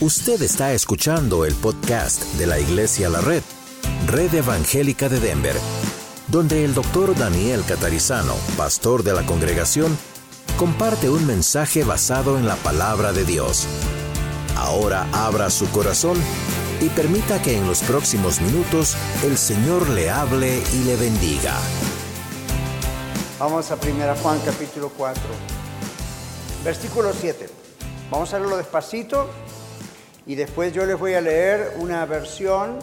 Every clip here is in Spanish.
Usted está escuchando el podcast de la Iglesia La Red, Red Evangélica de Denver, donde el doctor Daniel Catarizano, pastor de la congregación, comparte un mensaje basado en la palabra de Dios. Ahora abra su corazón y permita que en los próximos minutos el Señor le hable y le bendiga. Vamos a 1 Juan capítulo 4, versículo 7. Vamos a leerlo despacito y después yo les voy a leer una versión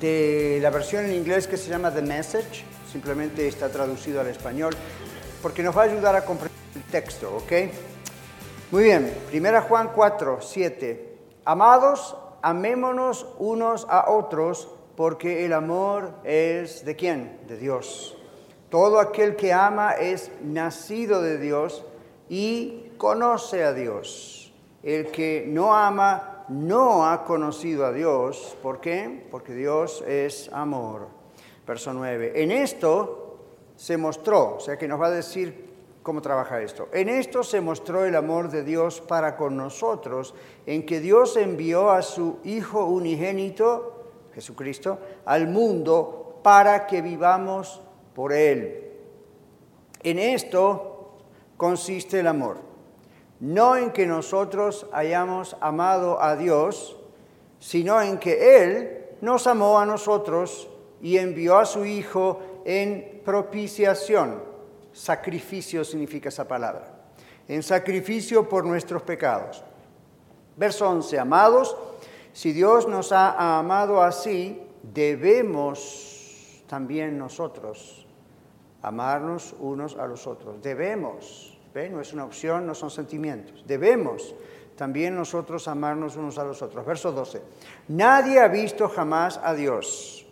de la versión en inglés que se llama The Message, simplemente está traducido al español, porque nos va a ayudar a comprender el texto, ¿ok? Muy bien, 1 Juan 4, 7. Amados, amémonos unos a otros, porque el amor es de quién? De Dios. Todo aquel que ama es nacido de Dios y conoce a Dios. El que no ama no ha conocido a Dios. ¿Por qué? Porque Dios es amor. Verso 9. En esto se mostró, o sea que nos va a decir cómo trabaja esto. En esto se mostró el amor de Dios para con nosotros, en que Dios envió a su Hijo unigénito, Jesucristo, al mundo para que vivamos por Él. En esto consiste el amor no en que nosotros hayamos amado a Dios, sino en que Él nos amó a nosotros y envió a su Hijo en propiciación. Sacrificio significa esa palabra. En sacrificio por nuestros pecados. Verso 11. Amados, si Dios nos ha amado así, debemos también nosotros amarnos unos a los otros. Debemos. No es una opción, no son sentimientos. Debemos también nosotros amarnos unos a los otros. Verso 12. Nadie ha visto jamás a Dios.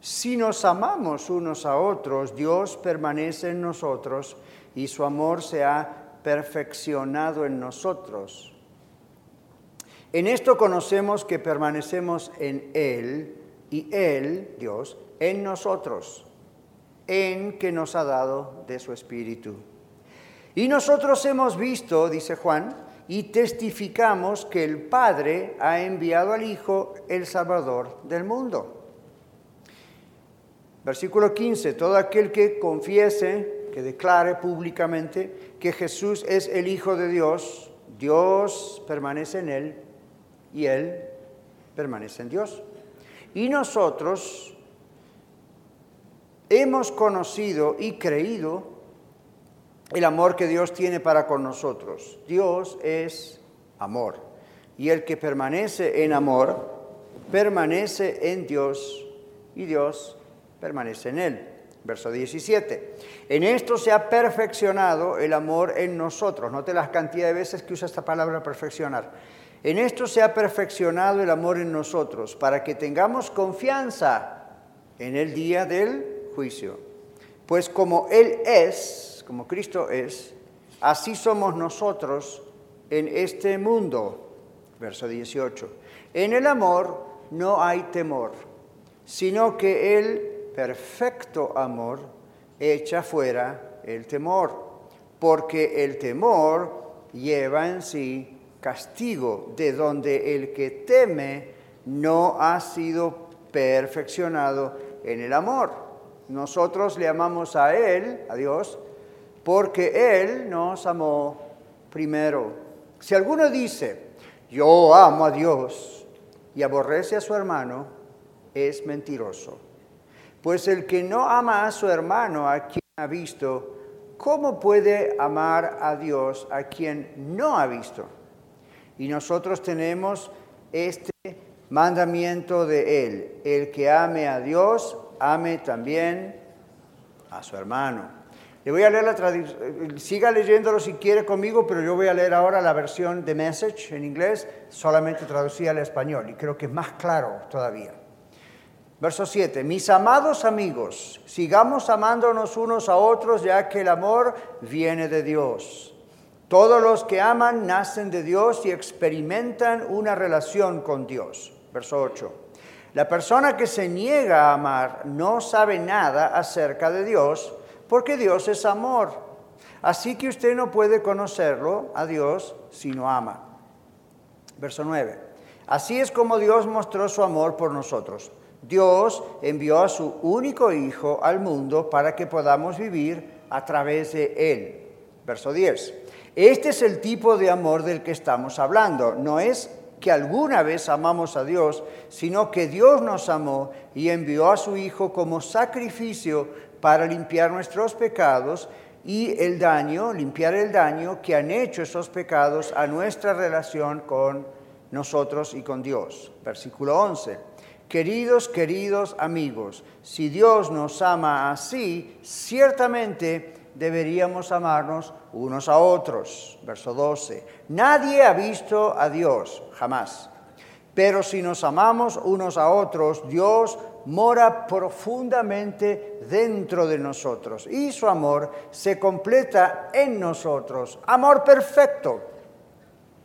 Si nos amamos unos a otros, Dios permanece en nosotros y su amor se ha perfeccionado en nosotros. En esto conocemos que permanecemos en Él y Él, Dios, en nosotros, en que nos ha dado de su Espíritu. Y nosotros hemos visto, dice Juan, y testificamos que el Padre ha enviado al Hijo el Salvador del mundo. Versículo 15, todo aquel que confiese, que declare públicamente que Jesús es el Hijo de Dios, Dios permanece en él y él permanece en Dios. Y nosotros hemos conocido y creído el amor que Dios tiene para con nosotros. Dios es amor. Y el que permanece en amor, permanece en Dios y Dios permanece en él. Verso 17. En esto se ha perfeccionado el amor en nosotros. Note la cantidad de veces que usa esta palabra perfeccionar. En esto se ha perfeccionado el amor en nosotros, para que tengamos confianza en el día del juicio. Pues como Él es, como Cristo es, así somos nosotros en este mundo. Verso 18. En el amor no hay temor, sino que el perfecto amor echa fuera el temor, porque el temor lleva en sí castigo, de donde el que teme no ha sido perfeccionado en el amor. Nosotros le amamos a Él, a Dios, porque Él nos amó primero. Si alguno dice, yo amo a Dios y aborrece a su hermano, es mentiroso. Pues el que no ama a su hermano, a quien ha visto, ¿cómo puede amar a Dios a quien no ha visto? Y nosotros tenemos este mandamiento de Él. El que ame a Dios, ame también a su hermano. Le voy a leer la traducción, siga leyéndolo si quiere conmigo, pero yo voy a leer ahora la versión de Message en inglés, solamente traducida al español, y creo que es más claro todavía. Verso 7, mis amados amigos, sigamos amándonos unos a otros, ya que el amor viene de Dios. Todos los que aman nacen de Dios y experimentan una relación con Dios. Verso 8. La persona que se niega a amar no sabe nada acerca de Dios, porque Dios es amor. Así que usted no puede conocerlo a Dios si no ama. Verso 9. Así es como Dios mostró su amor por nosotros. Dios envió a su único Hijo al mundo para que podamos vivir a través de Él. Verso 10. Este es el tipo de amor del que estamos hablando. No es que alguna vez amamos a Dios, sino que Dios nos amó y envió a su Hijo como sacrificio para limpiar nuestros pecados y el daño, limpiar el daño que han hecho esos pecados a nuestra relación con nosotros y con Dios. Versículo 11. Queridos, queridos amigos, si Dios nos ama así, ciertamente deberíamos amarnos unos a otros. Verso 12. Nadie ha visto a Dios, jamás. Pero si nos amamos unos a otros, Dios mora profundamente dentro de nosotros y su amor se completa en nosotros. Amor perfecto.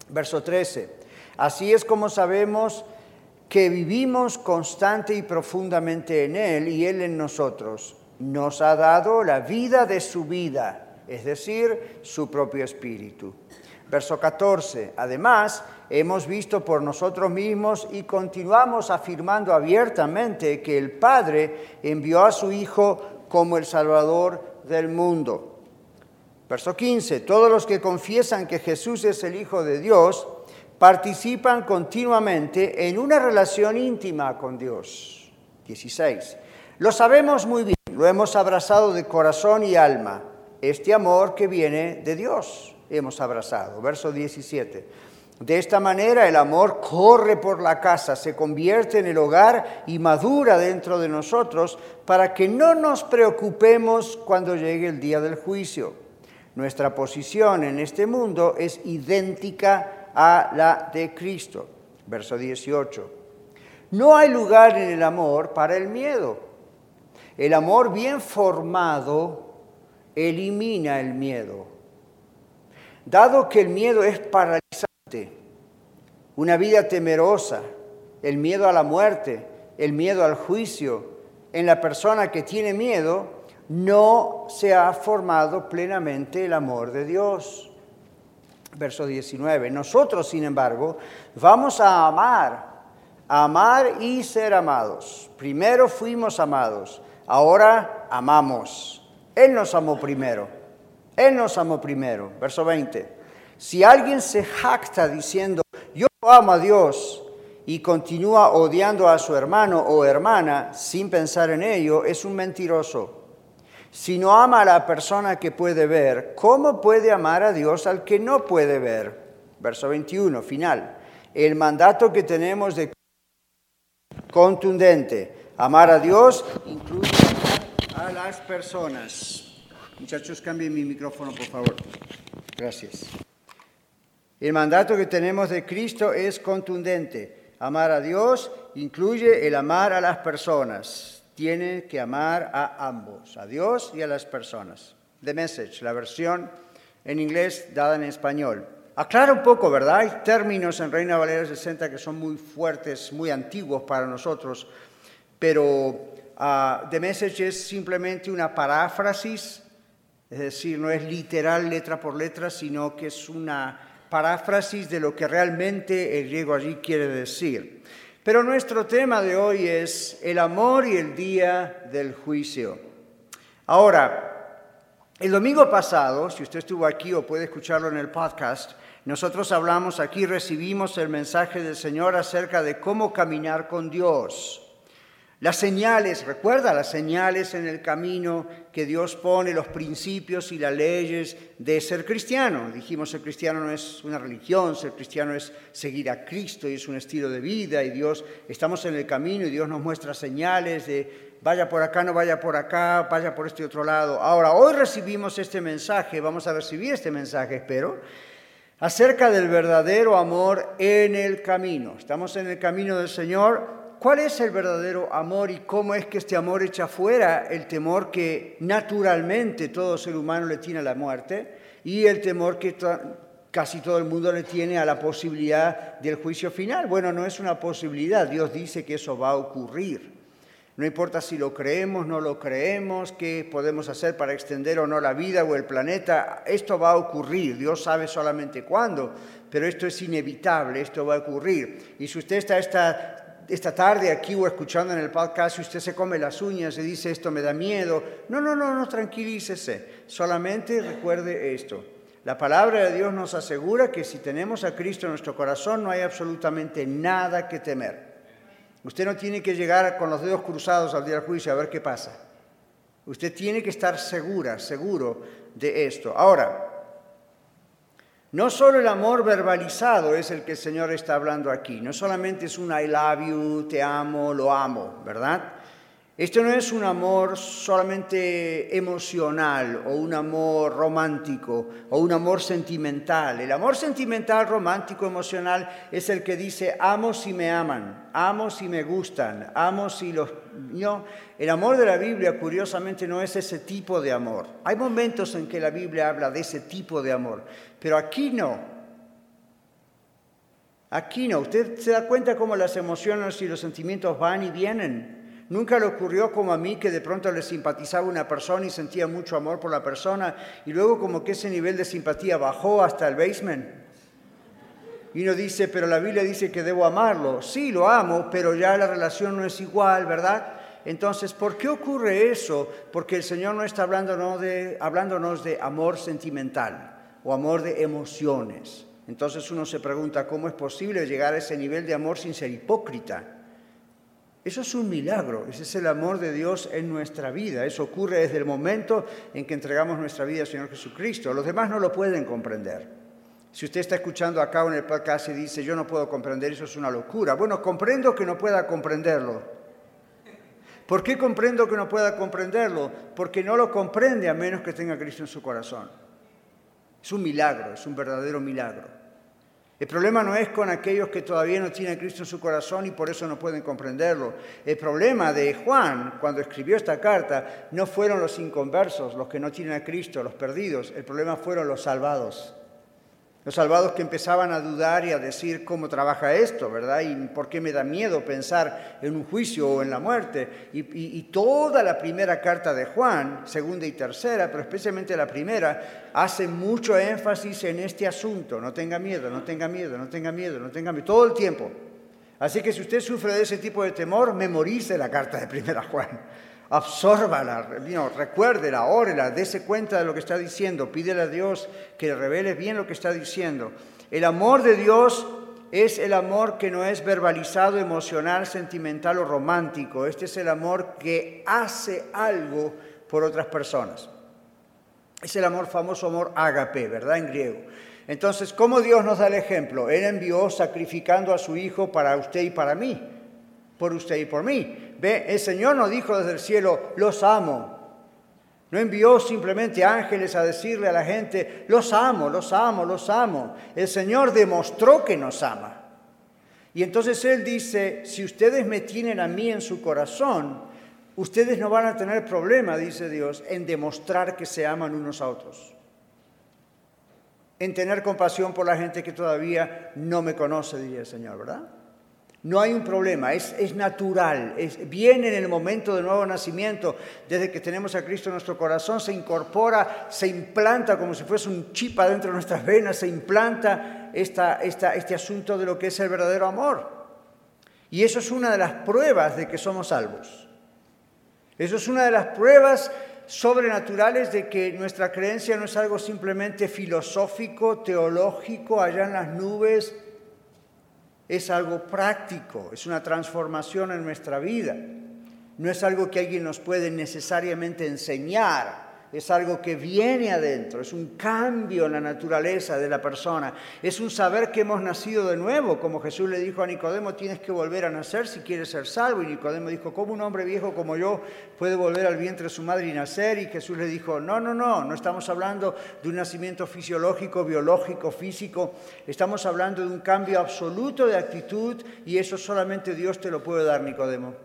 Verso 13. Así es como sabemos que vivimos constante y profundamente en Él y Él en nosotros. Nos ha dado la vida de su vida, es decir, su propio espíritu. Verso 14. Además, hemos visto por nosotros mismos y continuamos afirmando abiertamente que el Padre envió a su Hijo como el Salvador del mundo. Verso 15. Todos los que confiesan que Jesús es el Hijo de Dios participan continuamente en una relación íntima con Dios. 16. Lo sabemos muy bien, lo hemos abrazado de corazón y alma, este amor que viene de Dios hemos abrazado. Verso 17. De esta manera el amor corre por la casa, se convierte en el hogar y madura dentro de nosotros para que no nos preocupemos cuando llegue el día del juicio. Nuestra posición en este mundo es idéntica a la de Cristo. Verso 18. No hay lugar en el amor para el miedo. El amor bien formado elimina el miedo Dado que el miedo es paralizante, una vida temerosa, el miedo a la muerte, el miedo al juicio, en la persona que tiene miedo, no se ha formado plenamente el amor de Dios. Verso 19. Nosotros, sin embargo, vamos a amar, amar y ser amados. Primero fuimos amados, ahora amamos. Él nos amó primero. Él nos amó primero. Verso 20. Si alguien se jacta diciendo, yo amo a Dios, y continúa odiando a su hermano o hermana sin pensar en ello, es un mentiroso. Si no ama a la persona que puede ver, ¿cómo puede amar a Dios al que no puede ver? Verso 21, final. El mandato que tenemos de contundente, amar a Dios incluye a las personas. Muchachos, cambien mi micrófono, por favor. Gracias. El mandato que tenemos de Cristo es contundente. Amar a Dios incluye el amar a las personas. Tiene que amar a ambos, a Dios y a las personas. The Message, la versión en inglés dada en español. Aclara un poco, ¿verdad? Hay términos en Reina Valera 60 que son muy fuertes, muy antiguos para nosotros, pero uh, The Message es simplemente una paráfrasis es decir, no es literal letra por letra, sino que es una paráfrasis de lo que realmente el griego allí quiere decir. Pero nuestro tema de hoy es el amor y el día del juicio. Ahora, el domingo pasado, si usted estuvo aquí o puede escucharlo en el podcast, nosotros hablamos aquí, recibimos el mensaje del Señor acerca de cómo caminar con Dios. Las señales, recuerda las señales en el camino que Dios pone, los principios y las leyes de ser cristiano. Dijimos, ser cristiano no es una religión, ser cristiano es seguir a Cristo y es un estilo de vida y Dios, estamos en el camino y Dios nos muestra señales de vaya por acá, no vaya por acá, vaya por este otro lado. Ahora, hoy recibimos este mensaje, vamos a recibir este mensaje, espero, acerca del verdadero amor en el camino. Estamos en el camino del Señor ¿Cuál es el verdadero amor y cómo es que este amor echa fuera el temor que naturalmente todo ser humano le tiene a la muerte y el temor que casi todo el mundo le tiene a la posibilidad del juicio final? Bueno, no es una posibilidad, Dios dice que eso va a ocurrir. No importa si lo creemos, no lo creemos, qué podemos hacer para extender o no la vida o el planeta, esto va a ocurrir, Dios sabe solamente cuándo, pero esto es inevitable, esto va a ocurrir. Y si usted está esta, esta tarde aquí o escuchando en el podcast, si usted se come las uñas y dice esto me da miedo, no, no, no, no, tranquilícese, solamente recuerde esto. La palabra de Dios nos asegura que si tenemos a Cristo en nuestro corazón no hay absolutamente nada que temer. Usted no tiene que llegar con los dedos cruzados al día del juicio a ver qué pasa. Usted tiene que estar segura, seguro de esto. Ahora, no solo el amor verbalizado es el que el Señor está hablando aquí, no solamente es un I love you, te amo, lo amo, ¿verdad? Esto no es un amor solamente emocional o un amor romántico o un amor sentimental. El amor sentimental, romántico, emocional es el que dice amo si me aman, amo si me gustan, amo si los... No, el amor de la Biblia curiosamente no es ese tipo de amor. Hay momentos en que la Biblia habla de ese tipo de amor, pero aquí no. Aquí no. Usted se da cuenta cómo las emociones y los sentimientos van y vienen. Nunca le ocurrió como a mí que de pronto le simpatizaba una persona y sentía mucho amor por la persona y luego como que ese nivel de simpatía bajó hasta el basement. Y uno dice, pero la Biblia dice que debo amarlo. Sí, lo amo, pero ya la relación no es igual, ¿verdad? Entonces, ¿por qué ocurre eso? Porque el Señor no está hablándonos de, hablándonos de amor sentimental o amor de emociones. Entonces uno se pregunta, ¿cómo es posible llegar a ese nivel de amor sin ser hipócrita? Eso es un milagro, ese es el amor de Dios en nuestra vida. Eso ocurre desde el momento en que entregamos nuestra vida al Señor Jesucristo. Los demás no lo pueden comprender. Si usted está escuchando acá en el podcast y dice, yo no puedo comprender, eso es una locura. Bueno, comprendo que no pueda comprenderlo. ¿Por qué comprendo que no pueda comprenderlo? Porque no lo comprende a menos que tenga Cristo en su corazón. Es un milagro, es un verdadero milagro. El problema no es con aquellos que todavía no tienen a Cristo en su corazón y por eso no pueden comprenderlo. El problema de Juan, cuando escribió esta carta, no fueron los inconversos, los que no tienen a Cristo, los perdidos. El problema fueron los salvados. Los salvados que empezaban a dudar y a decir cómo trabaja esto, ¿verdad? Y por qué me da miedo pensar en un juicio o en la muerte. Y, toda la primera carta de Juan, segunda y tercera, pero especialmente la primera, hace mucho énfasis en este asunto. No tenga miedo, no tenga miedo, no tenga miedo, no tenga miedo, todo el tiempo. Así que si usted sufre de ese tipo de temor, memorice la carta de primera Juan absórbala, recuérdela, órela, dése cuenta de lo que está diciendo, pídele a Dios que le revele bien lo que está diciendo. El amor de Dios es el amor que no es verbalizado, emocional, sentimental o romántico. Este es el amor que hace algo por otras personas. Es el amor famoso amor ágape, ¿verdad? En griego. Entonces, ¿cómo Dios nos da el ejemplo? Él envió sacrificando a su Hijo para usted y para mí, por usted y por mí. Ve, el Señor no dijo desde el cielo, los amo. No envió simplemente ángeles a decirle a la gente, los amo, los amo, los amo. El Señor demostró que nos ama. Y entonces Él dice, si ustedes me tienen a mí en su corazón, ustedes no van a tener problema, dice Dios, en demostrar que se aman unos a otros. En tener compasión por la gente que todavía no me conoce, diría el Señor, ¿verdad? No hay un problema, es, natural, es, viene en el momento del nuevo nacimiento, desde que tenemos a Cristo en nuestro corazón, se incorpora, se implanta como si fuese un chip adentro de nuestras venas, se implanta esta, este asunto de lo que es el verdadero amor. Y eso es una de las pruebas de que somos salvos. Eso es una de las pruebas sobrenaturales de que nuestra creencia no es algo simplemente filosófico, teológico, allá en las nubes, es algo práctico, es una transformación en nuestra vida. No es algo que alguien nos puede necesariamente enseñar, es algo que viene adentro, es un cambio en la naturaleza de la persona, es un saber que hemos nacido de nuevo, como Jesús le dijo a Nicodemo, tienes que volver a nacer si quieres ser salvo, y Nicodemo dijo, ¿cómo un hombre viejo como yo puede volver al vientre de su madre y nacer? Y Jesús le dijo, no, no, no, no estamos hablando de un nacimiento fisiológico, biológico, físico, estamos hablando de un cambio absoluto de actitud y eso solamente Dios te lo puede dar, Nicodemo.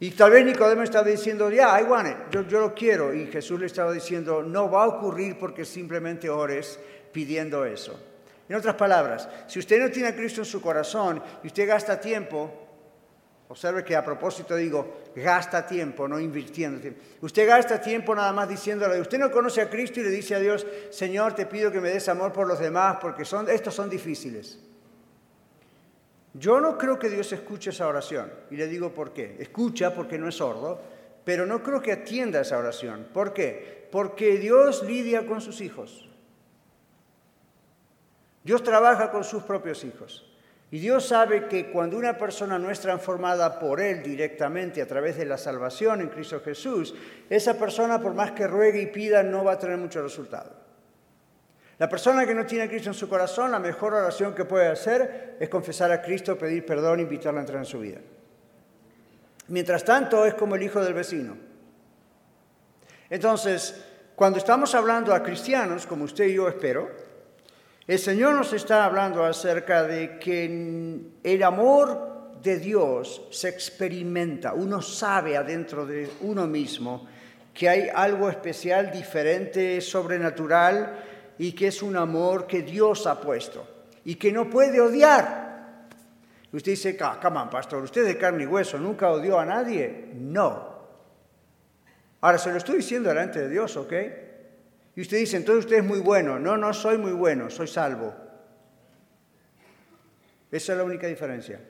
Y tal vez Nicodemo estaba diciendo, ya, I want it, yo, yo lo quiero. Y Jesús le estaba diciendo, no va a ocurrir porque simplemente ores pidiendo eso. En otras palabras, si usted no tiene a Cristo en su corazón y usted gasta tiempo Observe que a propósito digo, gasta tiempo, no invirtiendo tiempo. Usted gasta tiempo nada más diciéndole, usted no conoce a Cristo y le dice a Dios, Señor, te pido que me des amor por los demás porque son, estos son difíciles. Yo no creo que Dios escuche esa oración y le digo por qué. Escucha porque no es sordo, pero no creo que atienda esa oración. ¿Por qué? Porque Dios lidia con sus hijos. Dios trabaja con sus propios hijos. Y Dios sabe que cuando una persona no es transformada por Él directamente a través de la salvación en Cristo Jesús, esa persona por más que ruegue y pida no va a tener mucho resultado. La persona que no tiene a Cristo en su corazón, la mejor oración que puede hacer es confesar a Cristo, pedir perdón invitarlo a entrar en su vida. Mientras tanto, es como el hijo del vecino. Entonces, cuando estamos hablando a cristianos, como usted y yo espero, el Señor nos está hablando acerca de que el amor de Dios se experimenta, uno sabe adentro de uno mismo que hay algo especial, diferente, sobrenatural y que es un amor que Dios ha puesto y que no puede odiar. Usted dice, come on, pastor, usted de carne y hueso nunca odió a nadie. No. Ahora se lo estoy diciendo delante de Dios, ¿ok? Y usted dice, entonces usted es muy bueno. No, no soy muy bueno, soy salvo. Esa es la única diferencia.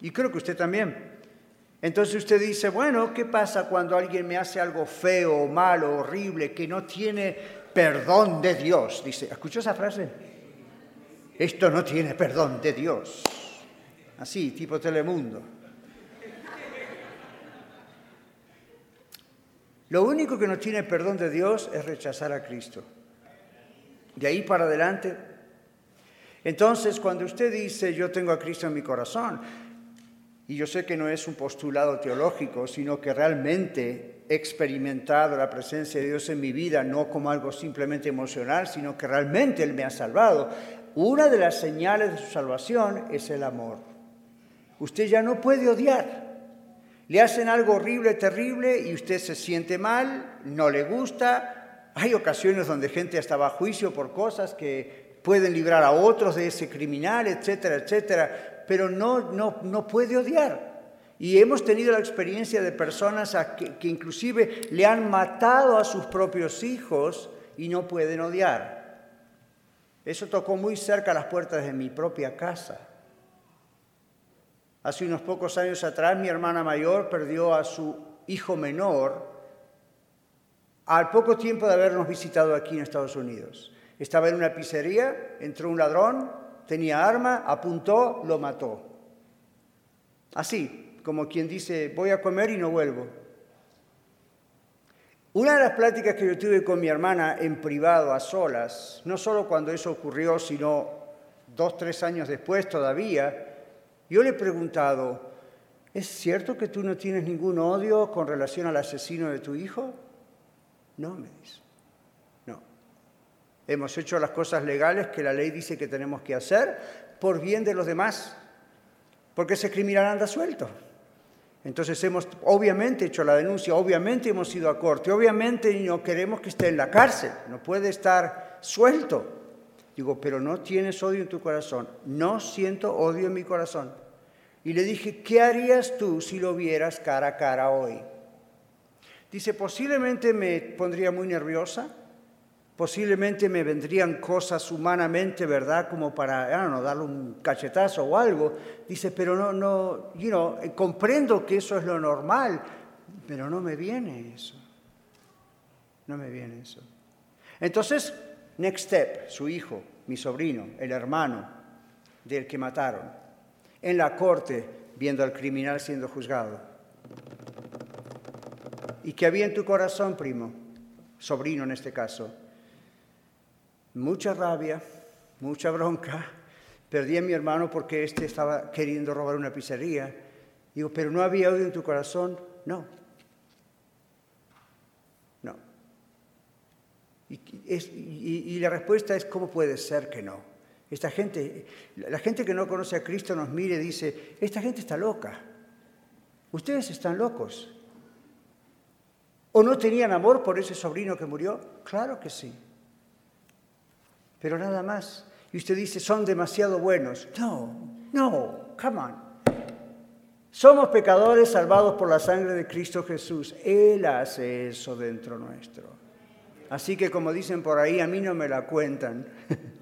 Y creo que usted también. Entonces usted dice, bueno, ¿qué pasa cuando alguien me hace algo feo, malo, horrible, que no tiene perdón de Dios? Dice, ¿escuchó esa frase? Esto no tiene perdón de Dios. Así, tipo Telemundo. Lo único que no tiene perdón de Dios es rechazar a Cristo. De ahí para adelante. Entonces, cuando usted dice, yo tengo a Cristo en mi corazón, y yo sé que no es un postulado teológico, sino que realmente he experimentado la presencia de Dios en mi vida, no como algo simplemente emocional, sino que realmente Él me ha salvado, una de las señales de su salvación es el amor. Usted ya no puede odiar. Le hacen algo horrible, terrible y usted se siente mal, no le gusta. Hay ocasiones donde gente hasta va a juicio por cosas que pueden librar a otros de ese criminal, etcétera, etcétera, pero no, no, no puede odiar. Y hemos tenido la experiencia de personas que, que inclusive le han matado a sus propios hijos y no pueden odiar. Eso tocó muy cerca las puertas de mi propia casa. Hace unos pocos años atrás mi hermana mayor perdió a su hijo menor al poco tiempo de habernos visitado aquí en Estados Unidos. Estaba en una pizzería, entró un ladrón, tenía arma, apuntó, lo mató. Así, como quien dice, voy a comer y no vuelvo. Una de las pláticas que yo tuve con mi hermana en privado, a solas, no solo cuando eso ocurrió, sino dos, tres años después todavía, yo le he preguntado, ¿es cierto que tú no tienes ningún odio con relación al asesino de tu hijo? No, me dice. Hemos hecho las cosas legales que la ley dice que tenemos que hacer por bien de los demás, porque ese criminal anda suelto. Entonces hemos obviamente hecho la denuncia, obviamente hemos ido a corte, obviamente no queremos que esté en la cárcel, no puede estar suelto. Digo, pero no tienes odio en tu corazón. No siento odio en mi corazón. Y le dije, ¿qué harías tú si lo vieras cara a cara hoy? Dice, posiblemente me pondría muy nerviosa, posiblemente me vendrían cosas humanamente, ¿verdad? Como para, no, darle un cachetazo o algo. Dice, pero no, no, you know, comprendo que eso es lo normal, pero no me viene eso. No me viene eso. Entonces, Next Step, su hijo, mi sobrino, el hermano del que mataron, en la corte viendo al criminal siendo juzgado. ¿Y qué había en tu corazón, primo? Sobrino en este caso. Mucha rabia, mucha bronca. Perdí a mi hermano porque éste estaba queriendo robar una pizzería. Digo, pero no había odio en tu corazón. No, Y, la respuesta es, ¿cómo puede ser que no? Esta gente, la gente que no conoce a Cristo nos mire y dice, esta gente está loca. Ustedes están locos. ¿O no tenían amor por ese sobrino que murió? Claro que sí. Pero nada más. Y usted dice, son demasiado buenos. No, no, come on. Somos pecadores salvados por la sangre de Cristo Jesús. Él hace eso dentro nuestro. Así que como dicen por ahí, a mí no me la cuentan.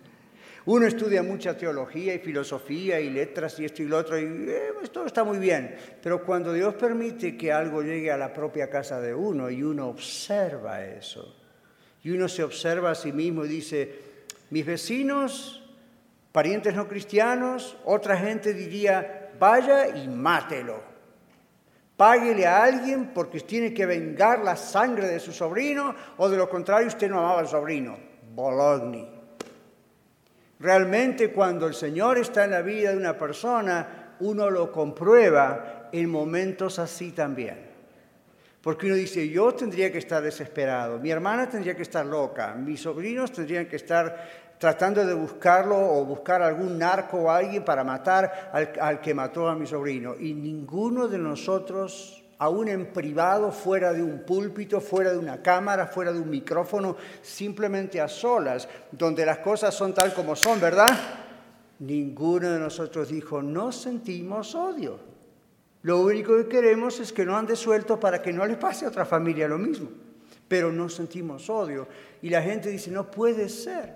Uno estudia mucha teología y filosofía y letras y esto y lo otro y eh, pues todo está muy bien. Pero cuando Dios permite que algo llegue a la propia casa de uno y uno observa eso, y uno se observa a sí mismo y dice, mis vecinos, parientes no cristianos, otra gente diría, vaya y mátelo. Páguele a alguien porque tiene que vengar la sangre de su sobrino o de lo contrario usted no amaba al sobrino. Bologna. Realmente cuando el Señor está en la vida de una persona, uno lo comprueba en momentos así también. Porque uno dice, yo tendría que estar desesperado, mi hermana tendría que estar loca, mis sobrinos tendrían que estar tratando de buscarlo o buscar algún narco o alguien para matar al, al que mató a mi sobrino. Y ninguno de nosotros aún en privado, fuera de un púlpito, fuera de una cámara, fuera de un micrófono, simplemente a solas, donde las cosas son tal como son, ¿verdad? Ninguno de nosotros dijo, no sentimos odio. Lo único que queremos es que no ande suelto para que no le pase a otra familia lo mismo. Pero no sentimos odio. Y la gente dice, no puede ser.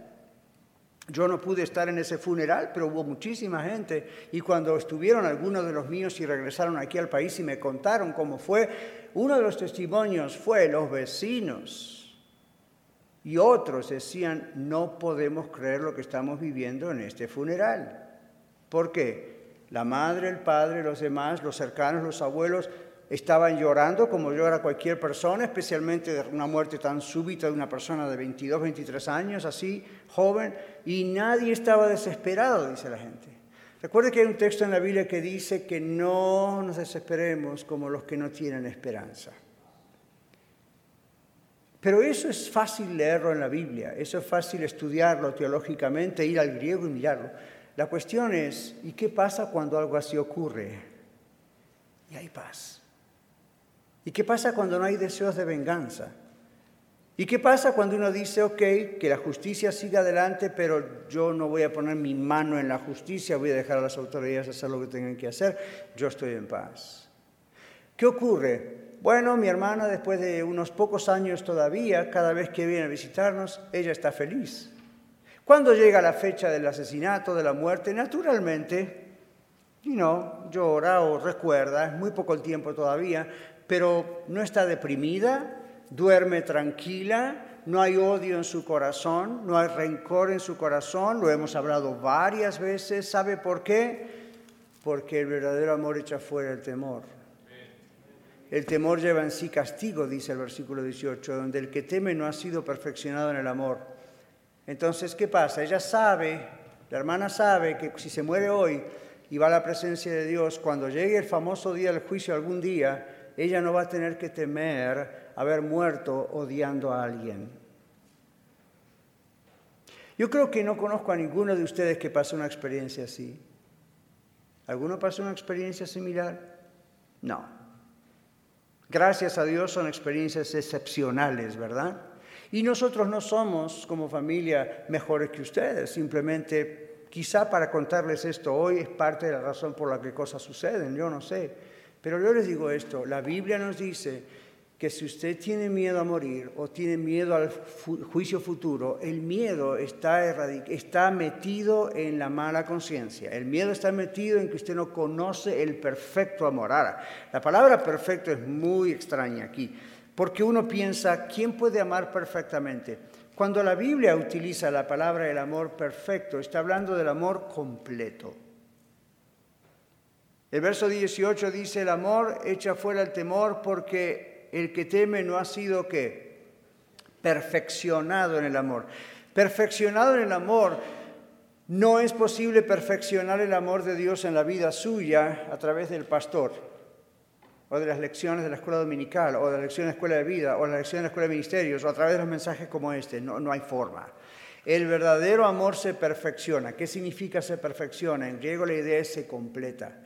Yo no pude estar en ese funeral, pero hubo muchísima gente y cuando estuvieron algunos de los míos y regresaron aquí al país y me contaron cómo fue, uno de los testimonios fue los vecinos y otros decían, no podemos creer lo que estamos viviendo en este funeral. ¿Por qué? La madre, el padre, los demás, los cercanos, los abuelos, estaban llorando como llora cualquier persona, especialmente de una muerte tan súbita de una persona de 22, 23 años, así, joven, y nadie estaba desesperado, dice la gente. Recuerde que hay un texto en la Biblia que dice que no nos desesperemos como los que no tienen esperanza. Pero eso es fácil leerlo en la Biblia, eso es fácil estudiarlo teológicamente, ir al griego y mirarlo. La cuestión es, ¿y qué pasa cuando algo así ocurre? Y hay paz. ¿Y qué pasa cuando no hay deseos de venganza? ¿Y qué pasa cuando uno dice, ok, que la justicia siga adelante, pero yo no voy a poner mi mano en la justicia, voy a dejar a las autoridades hacer lo que tengan que hacer, yo estoy en paz? ¿Qué ocurre? Bueno, mi hermana después de unos pocos años todavía, cada vez que viene a visitarnos, ella está feliz. Cuando llega la fecha del asesinato, de la muerte, naturalmente, y no, llora o recuerda, es muy poco el tiempo todavía, pero no está deprimida, duerme tranquila, no hay odio en su corazón, no hay rencor en su corazón, lo hemos hablado varias veces, ¿sabe por qué? Porque el verdadero amor echa fuera el temor. El temor lleva en sí castigo, dice el versículo 18, donde el que teme no ha sido perfeccionado en el amor. Entonces, ¿qué pasa? Ella sabe, la hermana sabe que si se muere hoy y va a la presencia de Dios, cuando llegue el famoso día del juicio algún día, ella no va a tener que temer haber muerto odiando a alguien. Yo creo que no conozco a ninguno de ustedes que pasó una experiencia así. ¿Alguno pasó una experiencia similar? No. Gracias a Dios son experiencias excepcionales, ¿verdad? Y nosotros no somos como familia mejores que ustedes, simplemente quizá para contarles esto hoy es parte de la razón por la que cosas suceden, yo no sé. Pero yo les digo esto, la Biblia nos dice que si usted tiene miedo a morir o tiene miedo al juicio futuro, el miedo está, está metido en la mala conciencia. El miedo está metido en que usted no conoce el perfecto amor. Ahora, la palabra perfecto es muy extraña aquí, porque uno piensa, ¿quién puede amar perfectamente? Cuando la Biblia utiliza la palabra el amor perfecto, está hablando del amor completo. El verso 18 dice, el amor echa fuera el temor porque el que teme no ha sido qué? Perfeccionado en el amor. Perfeccionado en el amor. No es posible perfeccionar el amor de Dios en la vida suya a través del pastor, o de las lecciones de la escuela dominical, o de la lección de la escuela de vida, o de la lección de la escuela de ministerios, o a través de los mensajes como este. No, no hay forma. El verdadero amor se perfecciona. ¿Qué significa se perfecciona? En griego la idea es se completa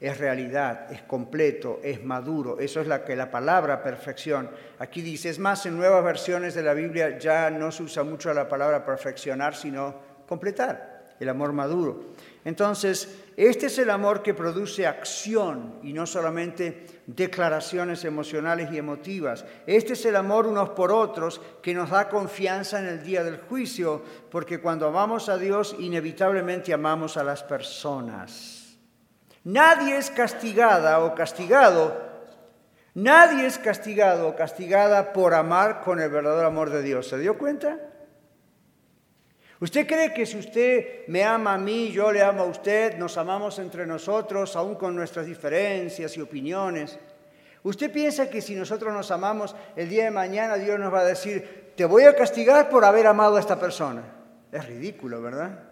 es realidad, es completo, es maduro. Eso es la que la palabra perfección aquí dice. Es más, en nuevas versiones de la Biblia ya no se usa mucho la palabra perfeccionar, sino completar. el amor maduro. Entonces, este es el amor que produce acción y no solamente declaraciones emocionales y emotivas. Este es el amor unos por otros que nos da confianza en el día del juicio, porque cuando amamos a Dios, inevitablemente amamos a las personas. Nadie es castigada o castigado Nadie es castigado o castigada por amar con el verdadero amor de Dios. ¿Se dio cuenta? ¿Usted cree que si usted me ama a mí, yo le amo a usted, nos amamos entre nosotros, aún con nuestras diferencias y opiniones? ¿Usted piensa que si nosotros nos amamos, el día de mañana Dios nos va a decir, te voy a castigar por haber amado a esta persona? Es ridículo, ¿verdad?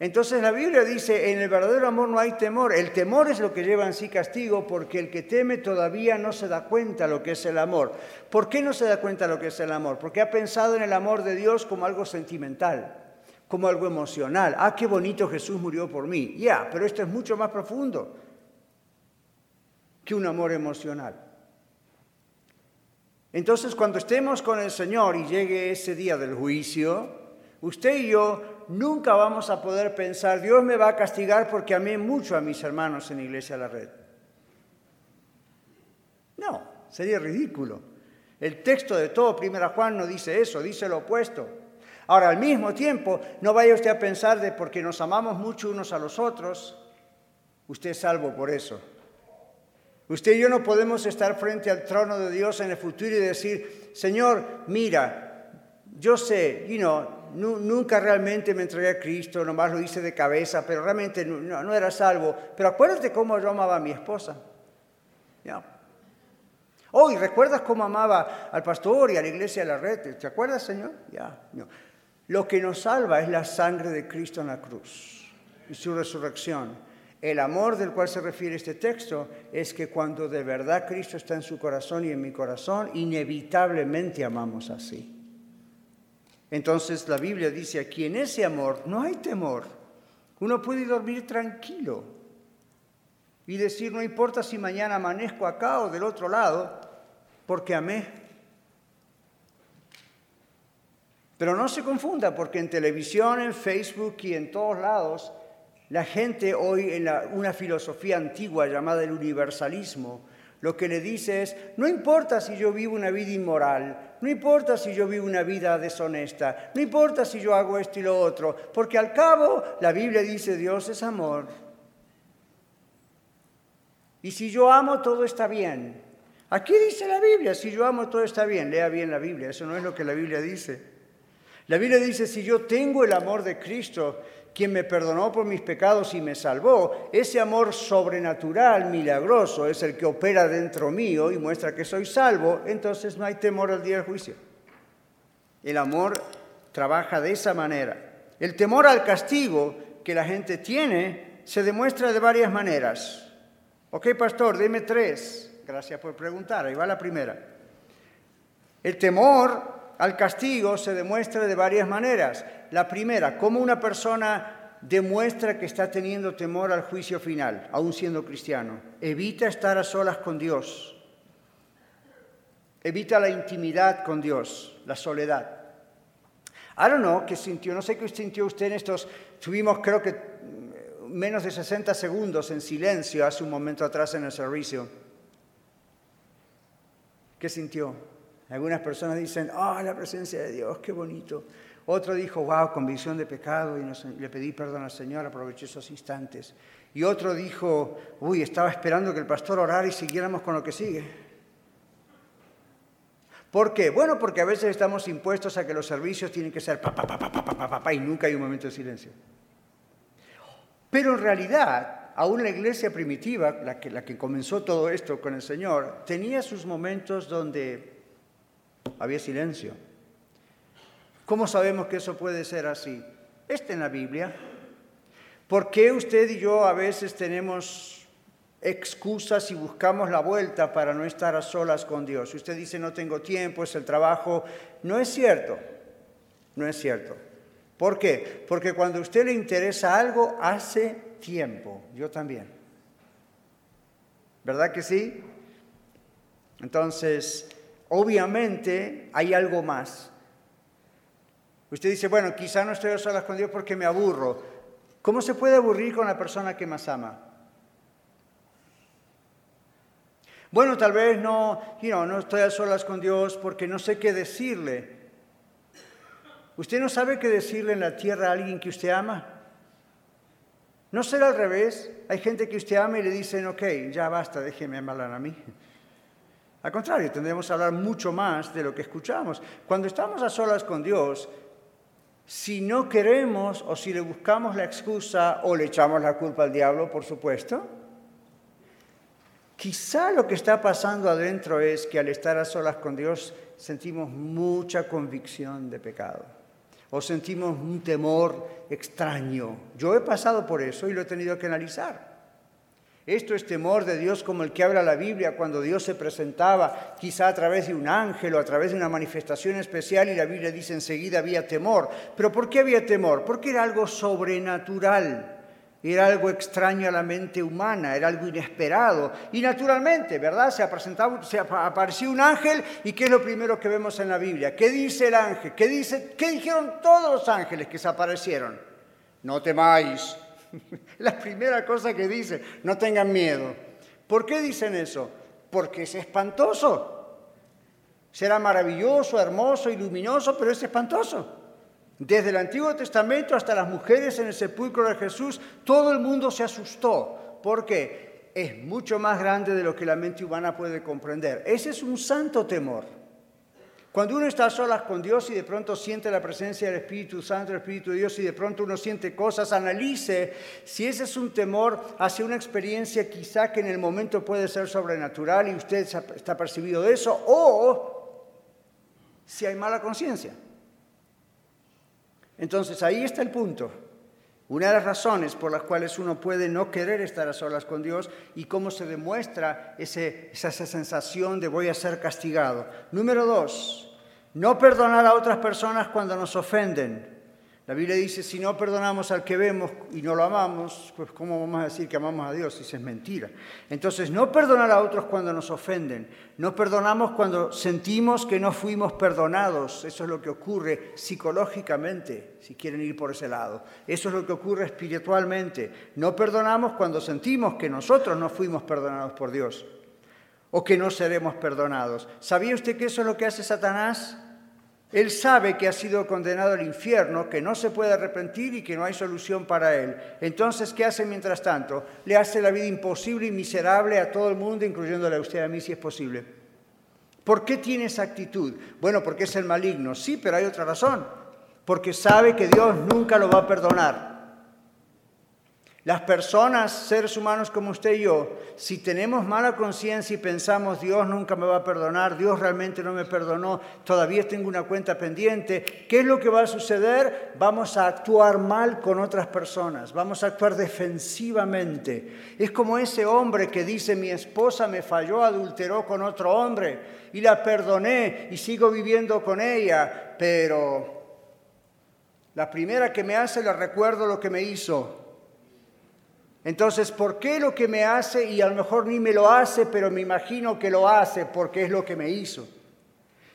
Entonces la Biblia dice, en el verdadero amor no hay temor. El temor es lo que lleva en sí castigo porque el que teme todavía no se da cuenta lo que es el amor. ¿Por qué no se da cuenta lo que es el amor? Porque ha pensado en el amor de Dios como algo sentimental, como algo emocional. Ah, qué bonito Jesús murió por mí. Ya, pero esto es mucho más profundo que un amor emocional. Entonces cuando estemos con el Señor y llegue ese día del juicio, usted y yo nunca vamos a poder pensar, Dios me va a castigar porque amé mucho a mis hermanos en iglesia la red. No, sería ridículo. El texto de todo Primera Juan no dice eso, dice lo opuesto. Ahora, al mismo tiempo, no vaya usted a pensar de porque nos amamos mucho unos a los otros, usted es salvo por eso. Usted y yo no podemos estar frente al trono de Dios en el futuro y decir, Señor, mira, yo sé, you know, nunca realmente me entregué a Cristo, nomás lo hice de cabeza, pero realmente no, era salvo. Pero acuérdate cómo yo amaba a mi esposa. ¿Ya? Oh, y recuerdas cómo amaba al pastor y a la iglesia de la red. ¿Te acuerdas, Señor? Ya. Lo que nos salva es la sangre de Cristo en la cruz y su resurrección. El amor del cual se refiere este texto es que cuando de verdad Cristo está en su corazón y en mi corazón, inevitablemente amamos así. Entonces la Biblia dice aquí, en ese amor no hay temor. Uno puede dormir tranquilo y decir, no importa si mañana amanezco acá o del otro lado, porque amé. Pero no se confunda, porque en televisión, en Facebook y en todos lados, la gente hoy en una filosofía antigua llamada el universalismo, lo que le dice es, no importa si yo vivo una vida inmoral, no importa si yo vivo una vida deshonesta, no importa si yo hago esto y lo otro, porque al cabo la Biblia dice Dios es amor. Y si yo amo, todo está bien. Aquí dice la Biblia, si yo amo, todo está bien. Lea bien la Biblia, eso no es lo que la Biblia dice. La Biblia dice, si yo tengo el amor de Cristo, quien me perdonó por mis pecados y me salvó, ese amor sobrenatural, milagroso, es el que opera dentro mío y muestra que soy salvo, entonces no hay temor al día del juicio. El amor trabaja de esa manera. El temor al castigo que la gente tiene se demuestra de varias maneras. Ok, pastor, deme tres. Gracias por preguntar. Ahí va la primera. El temor al castigo se demuestra de varias maneras. La primera, cómo una persona demuestra que está teniendo temor al juicio final, aún siendo cristiano. Evita estar a solas con Dios. Evita la intimidad con Dios, la soledad. I don't know qué sintió, no sé qué sintió usted en estos, tuvimos creo que menos de 60 segundos en silencio hace un momento atrás en el servicio. ¿Qué sintió? Algunas personas dicen, ah, la presencia de Dios, qué bonito. Otro dijo, wow, convicción de pecado y le pedí perdón al Señor, aproveché esos instantes. Y otro dijo, uy, estaba esperando que el pastor orara y siguiéramos con lo que sigue. ¿Por qué? Bueno, porque a veces estamos impuestos a que los servicios tienen que ser pa, pa, pa, pa, pa, pa, y nunca hay un momento de silencio. Pero en realidad, aún la iglesia primitiva, la que, la que comenzó todo esto con el Señor, tenía sus momentos donde había silencio. ¿Cómo sabemos que eso puede ser así? Está en la Biblia. ¿Por qué usted y yo a veces tenemos excusas y buscamos la vuelta para no estar a solas con Dios? Usted dice no tengo tiempo, es el trabajo. No es cierto, no es cierto. ¿Por qué? Porque cuando a usted le interesa algo, hace tiempo. Yo también. ¿Verdad que sí? Entonces, obviamente hay algo más. Usted dice, bueno, quizá no estoy a solas con Dios porque me aburro. ¿Cómo se puede aburrir con la persona que más ama? Bueno, tal vez no, no estoy a solas con Dios porque no sé qué decirle. ¿Usted no sabe qué decirle en la tierra a alguien que usted ama? ¿No será al revés? Hay gente que usted ama y le dicen, ok, ya basta, déjeme amarla a mí. Al contrario, tendremos que hablar mucho más de lo que escuchamos. Cuando estamos a solas con Dios, si no queremos o si le buscamos la excusa o le echamos la culpa al diablo, por supuesto, quizá lo que está pasando adentro es que al estar a solas con Dios sentimos mucha convicción de pecado o sentimos un temor extraño. Yo he pasado por eso y lo he tenido que analizar. Esto es temor de Dios como el que habla la Biblia cuando Dios se presentaba, quizá a través de un ángel o a través de una manifestación especial y la Biblia dice enseguida había temor. Pero ¿por qué había temor? Porque era algo sobrenatural. Era algo extraño a la mente humana, era algo inesperado. Y naturalmente, ¿verdad? Se, apareció un ángel y ¿qué es lo primero que vemos en la Biblia? ¿Qué dice el ángel? ¿Qué, dice, qué dijeron todos los ángeles que se aparecieron? No temáis. La primera cosa que dice, no tengan miedo. ¿Por qué dicen eso? Porque es espantoso. Será maravilloso, hermoso y luminoso, pero es espantoso. Desde el Antiguo Testamento hasta las mujeres en el sepulcro de Jesús, todo el mundo se asustó. ¿Por qué? Es mucho más grande de lo que la mente humana puede comprender. Ese es un santo temor. Cuando uno está a solas con Dios y de pronto siente la presencia del Espíritu Santo, el Espíritu de Dios, y de pronto uno siente cosas, analice si ese es un temor hacia una experiencia quizá que en el momento puede ser sobrenatural y usted está percibido de eso, o si hay mala conciencia. Entonces ahí está el punto. Una de las razones por las cuales uno puede no querer estar a solas con Dios y cómo se demuestra esa, sensación de voy a ser castigado. Número dos, no perdonar a otras personas cuando nos ofenden. La Biblia dice, si no perdonamos al que vemos y no lo amamos, pues ¿cómo vamos a decir que amamos a Dios? Si es mentira. Entonces, no perdonar a otros cuando nos ofenden. No perdonamos cuando sentimos que no fuimos perdonados. Eso es lo que ocurre psicológicamente, si quieren ir por ese lado. Eso es lo que ocurre espiritualmente. No perdonamos cuando sentimos que nosotros no fuimos perdonados por Dios o que no seremos perdonados. ¿Sabía usted que eso es lo que hace Satanás? Él sabe que ha sido condenado al infierno, que no se puede arrepentir y que no hay solución para él. Entonces, ¿qué hace mientras tanto? Le hace la vida imposible y miserable a todo el mundo, incluyéndole a usted a mí si es posible. ¿Por qué tiene esa actitud? Bueno, porque es el maligno. Sí, pero hay otra razón. Porque sabe que Dios nunca lo va a perdonar. Las personas, seres humanos como usted y yo, si tenemos mala conciencia y pensamos, Dios nunca me va a perdonar, Dios realmente no me perdonó, todavía tengo una cuenta pendiente, ¿qué es lo que va a suceder? Vamos a actuar mal con otras personas, vamos a actuar defensivamente. Es como ese hombre que dice, mi esposa me falló, adulteró con otro hombre y la perdoné y sigo viviendo con ella, pero la primera que me hace le recuerdo lo que me hizo entonces, ¿por qué lo que me hace y a lo mejor ni me lo hace, pero me imagino que lo hace porque es lo que me hizo?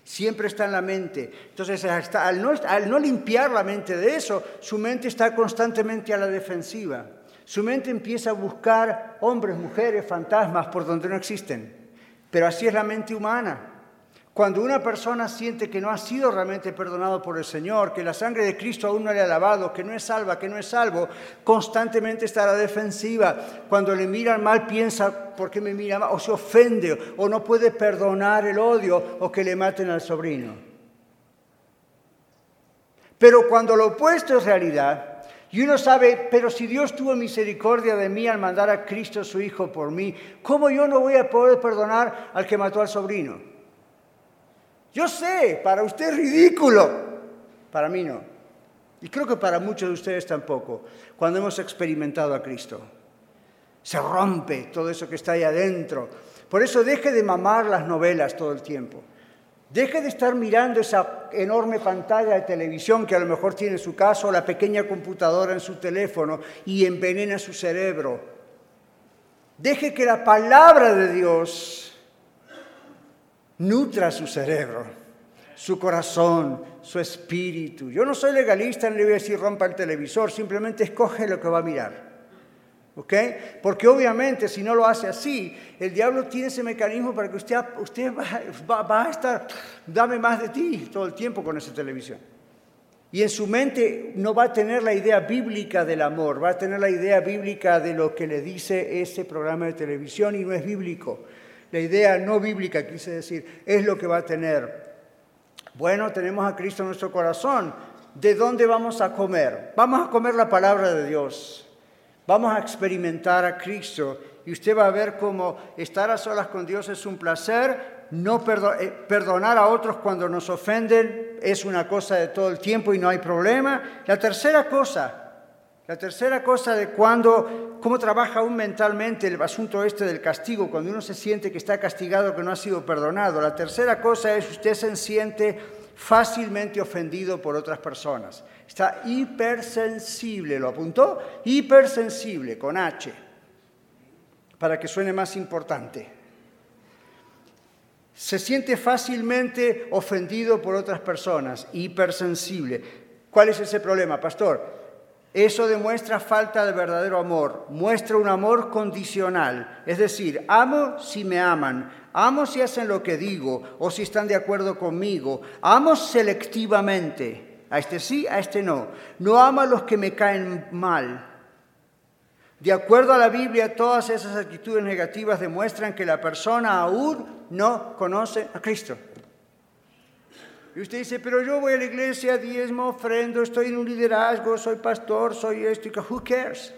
Siempre está en la mente. Entonces, al, no, limpiar la mente de eso, su mente está constantemente a la defensiva. Su mente empieza a buscar hombres, mujeres, fantasmas por donde no existen. Pero así es la mente humana. Cuando una persona siente que no ha sido realmente perdonado por el Señor, que la sangre de Cristo aún no le ha lavado, que no es salva, que no es salvo, constantemente la defensiva. Cuando le miran mal piensa, ¿por qué me mira mal? O se ofende, o no puede perdonar el odio, o que le maten al sobrino. Pero cuando lo opuesto es realidad, y uno sabe, pero si Dios tuvo misericordia de mí al mandar a Cristo su Hijo por mí, ¿cómo yo no voy a poder perdonar al que mató al sobrino? Yo sé, para usted es ridículo, para mí no. Y creo que para muchos de ustedes tampoco, cuando hemos experimentado a Cristo. Se rompe todo eso que está ahí adentro. Por eso deje de mamar las novelas todo el tiempo. Deje de estar mirando esa enorme pantalla de televisión que a lo mejor tiene en su casa o la pequeña computadora en su teléfono y envenena su cerebro. Deje que la palabra de Dios nutra su cerebro. su corazón, su espíritu. Yo no soy legalista, no le voy a decir rompa el televisor, simplemente escoge lo que va a mirar. ¿Ok? Porque obviamente si no lo hace así, el diablo tiene ese mecanismo para que usted, usted va, va a estar, dame más de ti todo el tiempo con esa televisión. Y en su mente no va a tener la idea bíblica del amor, va a tener la idea bíblica de lo que le dice ese programa de televisión y no es bíblico. La idea no bíblica, quise decir, es lo que va a tener. Bueno, tenemos a Cristo en nuestro corazón. ¿De dónde vamos a comer? Vamos a comer la palabra de Dios. Vamos a experimentar a Cristo y usted va a ver cómo estar a solas con Dios es un placer, no eh, perdonar a otros cuando nos ofenden es una cosa de todo el tiempo y no hay problema. La tercera cosa, la tercera cosa de cuando, cómo trabaja aún mentalmente el asunto este del castigo, cuando uno se siente que está castigado, que no ha sido perdonado. La tercera cosa es usted se siente fácilmente ofendido por otras personas. Está hipersensible, ¿lo apuntó? Hipersensible, con H, para que suene más importante. Se siente fácilmente ofendido por otras personas, hipersensible. ¿Cuál es ese problema, pastor? Eso demuestra falta de verdadero amor, muestra un amor condicional, es decir, amo si me aman, amo si hacen lo que digo o si están de acuerdo conmigo, amo selectivamente, a este sí, a este no, no amo a los que me caen mal. De acuerdo a la Biblia, todas esas actitudes negativas demuestran que la persona aún no conoce a Cristo. Y usted dice, pero yo voy a la iglesia, diezmo, ofrendo, estoy en un liderazgo, soy pastor, soy esto, who cares?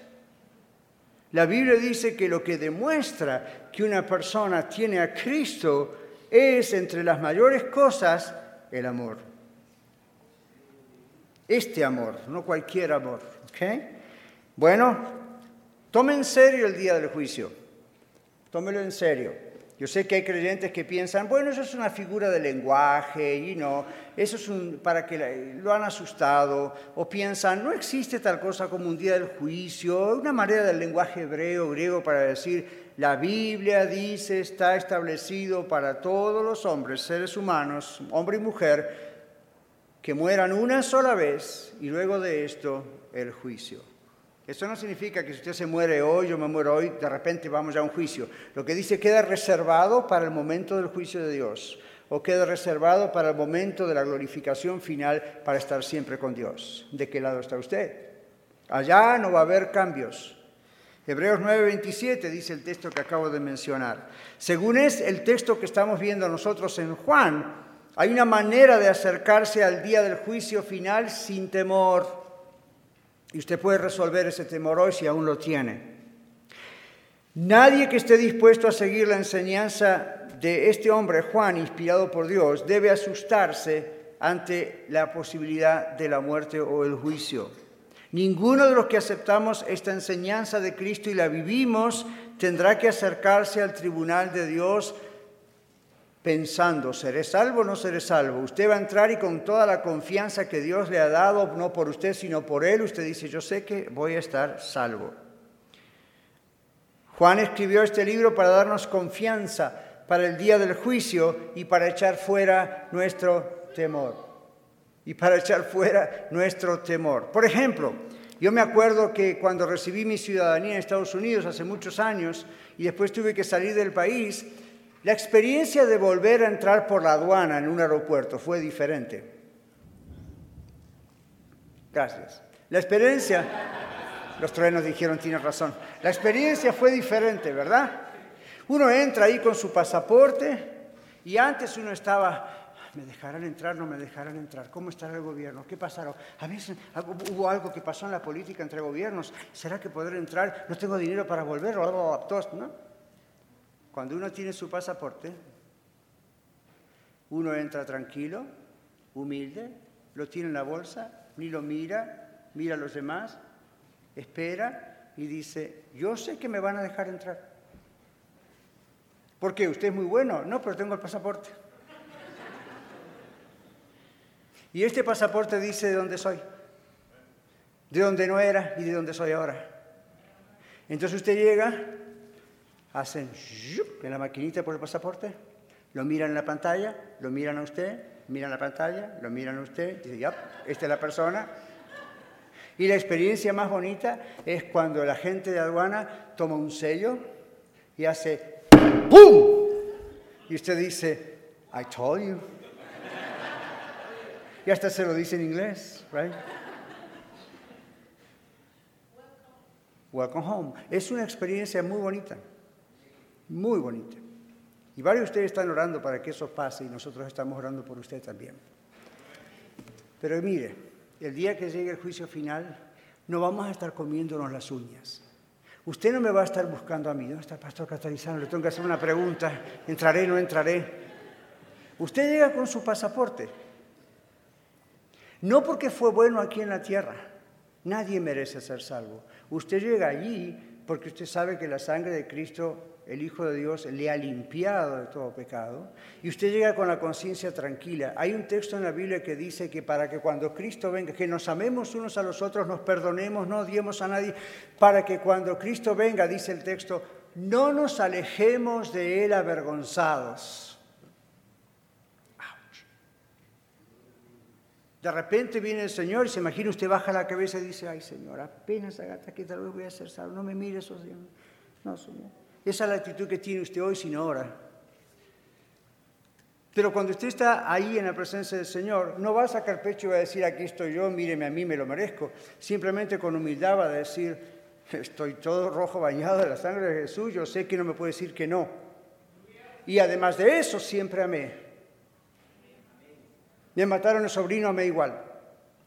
La Biblia dice que lo que demuestra que una persona tiene a Cristo es, entre las mayores cosas, el amor. Este amor, no cualquier amor. Bueno, tome en serio el día del juicio. Tómelo en serio. Yo sé que hay creyentes que piensan, bueno, eso es una figura de lenguaje, y no, eso es un, para que lo han asustado, o piensan, no existe tal cosa como un día del juicio, una manera del lenguaje hebreo, griego, para decir, la Biblia dice, está establecido para todos los hombres, seres humanos, hombre y mujer, que mueran una sola vez y luego de esto el juicio. Eso no significa que si usted se muere hoy, yo me muero hoy, de repente vamos a un juicio. Lo que dice queda reservado para el momento del juicio de Dios o queda reservado para el momento de la glorificación final para estar siempre con Dios. ¿De qué lado está usted? Allá no va a haber cambios. Hebreos 9:27 dice el texto que acabo de mencionar. Según es el texto que estamos viendo nosotros en Juan, hay una manera de acercarse al día del juicio final sin temor. Y usted puede resolver ese temor hoy si aún lo tiene. Nadie que esté dispuesto a seguir la enseñanza de este hombre, Juan, inspirado por Dios, debe asustarse ante la posibilidad de la muerte o el juicio. Ninguno de los que aceptamos esta enseñanza de Cristo y la vivimos tendrá que acercarse al tribunal de Dios pensando, ¿seré salvo o no seré salvo? Usted va a entrar y con toda la confianza que Dios le ha dado, no por usted, sino por Él, usted dice, yo sé que voy a estar salvo. Juan escribió este libro para darnos confianza para el día del juicio y para echar fuera nuestro temor. Y para echar fuera nuestro temor. Por ejemplo, yo me acuerdo que cuando recibí mi ciudadanía en Estados Unidos hace muchos años y después tuve que salir del país, la experiencia de volver a entrar por la aduana en un aeropuerto fue diferente. Gracias. La experiencia, los truenos dijeron, tiene razón, la experiencia fue diferente, ¿verdad? Uno entra ahí con su pasaporte y antes uno estaba, ¿me dejarán entrar? ¿No me dejarán entrar? ¿Cómo estará el gobierno? ¿Qué pasaron? A veces hubo algo que pasó en la política entre gobiernos. ¿Será que podré entrar? No tengo dinero para volver. ¿no? Cuando uno tiene su pasaporte, uno entra tranquilo, humilde, lo tiene en la bolsa, ni lo mira, mira a los demás, espera y dice, yo sé que me van a dejar entrar. ¿Por qué? ¿Usted es muy bueno? No, pero tengo el pasaporte. Y este pasaporte dice de dónde soy, de dónde no era y de dónde soy ahora. Entonces usted llega hacen en la maquinita por el pasaporte, lo miran en la pantalla, lo miran a usted, miran la pantalla, lo miran a usted, dicen, ya, esta es la persona. Y la experiencia más bonita es cuando la gente de aduana toma un sello y hace ¡pum! Y usted dice, I told you. Y hasta se lo dice en inglés, right? Welcome home. Es una experiencia muy bonita, muy bonita. Y varios de ustedes están orando para que eso pase y nosotros estamos orando por usted también. Pero mire, el día que llegue el juicio final, no vamos a estar comiéndonos las uñas. Usted no me va a estar buscando a mí. ¿Dónde está el pastor Catarizano? Le tengo que hacer una pregunta. ¿Entraré no entraré? Usted llega con su pasaporte. No porque fue bueno aquí en la tierra. Nadie merece ser salvo. Usted llega allí porque usted sabe que la sangre de Cristo, el Hijo de Dios, le ha limpiado de todo pecado. Y usted llega con la conciencia tranquila. Hay un texto en la Biblia que dice que para que cuando Cristo venga, que nos amemos unos a los otros, nos perdonemos, no odiemos a nadie, para que cuando Cristo venga, dice el texto, no nos alejemos de Él avergonzados. De repente viene el Señor y se imagina usted baja la cabeza y dice, ay Señor, apenas agata que tal vez voy a ser salvo, no me mire esos días. No, Señor. Esa es la actitud que tiene usted hoy sin hora. Pero cuando usted está ahí en la presencia del Señor, no va a sacar pecho y va a decir, aquí estoy yo, míreme a mí, me lo merezco. Simplemente con humildad va a decir, estoy todo rojo bañado de la sangre de Jesús, yo sé que no me puede decir que no. Y además de eso, siempre amé. Me mataron el sobrino, me igual.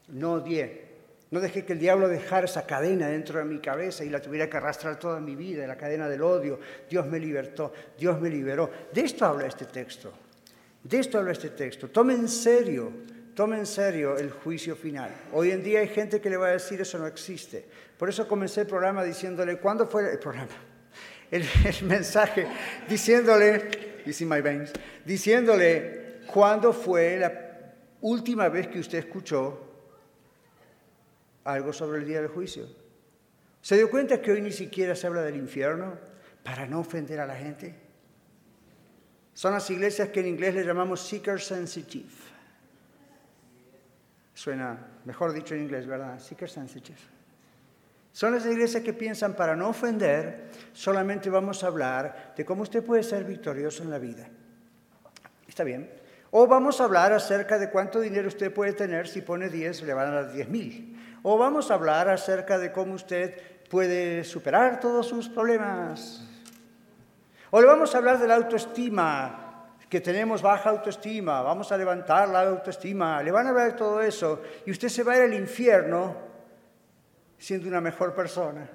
No odié. No dejé que el diablo dejara esa cadena dentro de mi cabeza y la tuviera que arrastrar toda mi vida, la cadena del odio. Dios me libertó, Dios me liberó. De esto habla este texto. De esto habla este texto. Tome en serio, tome en serio el juicio final. Hoy en día hay gente que le va a decir eso no existe. Por eso comencé el programa diciéndole, ¿cuándo fue el programa? El, mensaje, diciéndole, my veins, diciéndole, ¿cuándo fue la última vez que usted escuchó algo sobre el día del juicio? ¿Se dio cuenta que hoy ni siquiera se habla del infierno para no ofender a la gente? Son las iglesias que en inglés le llamamos seeker sensitive. Suena mejor dicho en inglés, ¿verdad? Seeker sensitive. Son las iglesias que piensan para no ofender, solamente vamos a hablar de cómo usted puede ser victorioso en la vida. Está bien, o vamos a hablar acerca de cuánto dinero usted puede tener si pone 10, le van a dar 10 mil. O vamos a hablar acerca de cómo usted puede superar todos sus problemas. O le vamos a hablar de la autoestima, que tenemos baja autoestima, vamos a levantar la autoestima. Le van a hablar de todo eso y usted se va a ir al infierno siendo una mejor persona.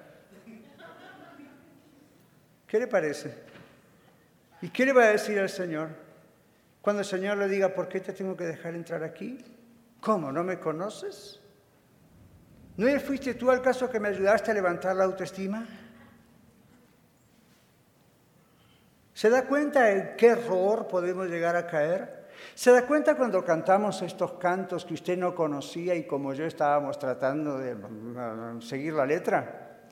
¿Qué le parece? ¿Y qué le va a decir al Señor? Cuando el Señor le diga, ¿por qué te tengo que dejar entrar aquí? ¿Cómo? ¿No me conoces? ¿No fuiste tú al caso que me ayudaste a levantar la autoestima? ¿Se da cuenta en qué error podemos llegar a caer? ¿Se da cuenta cuando cantamos estos cantos que usted no conocía y como yo estábamos tratando de mm, seguir la letra?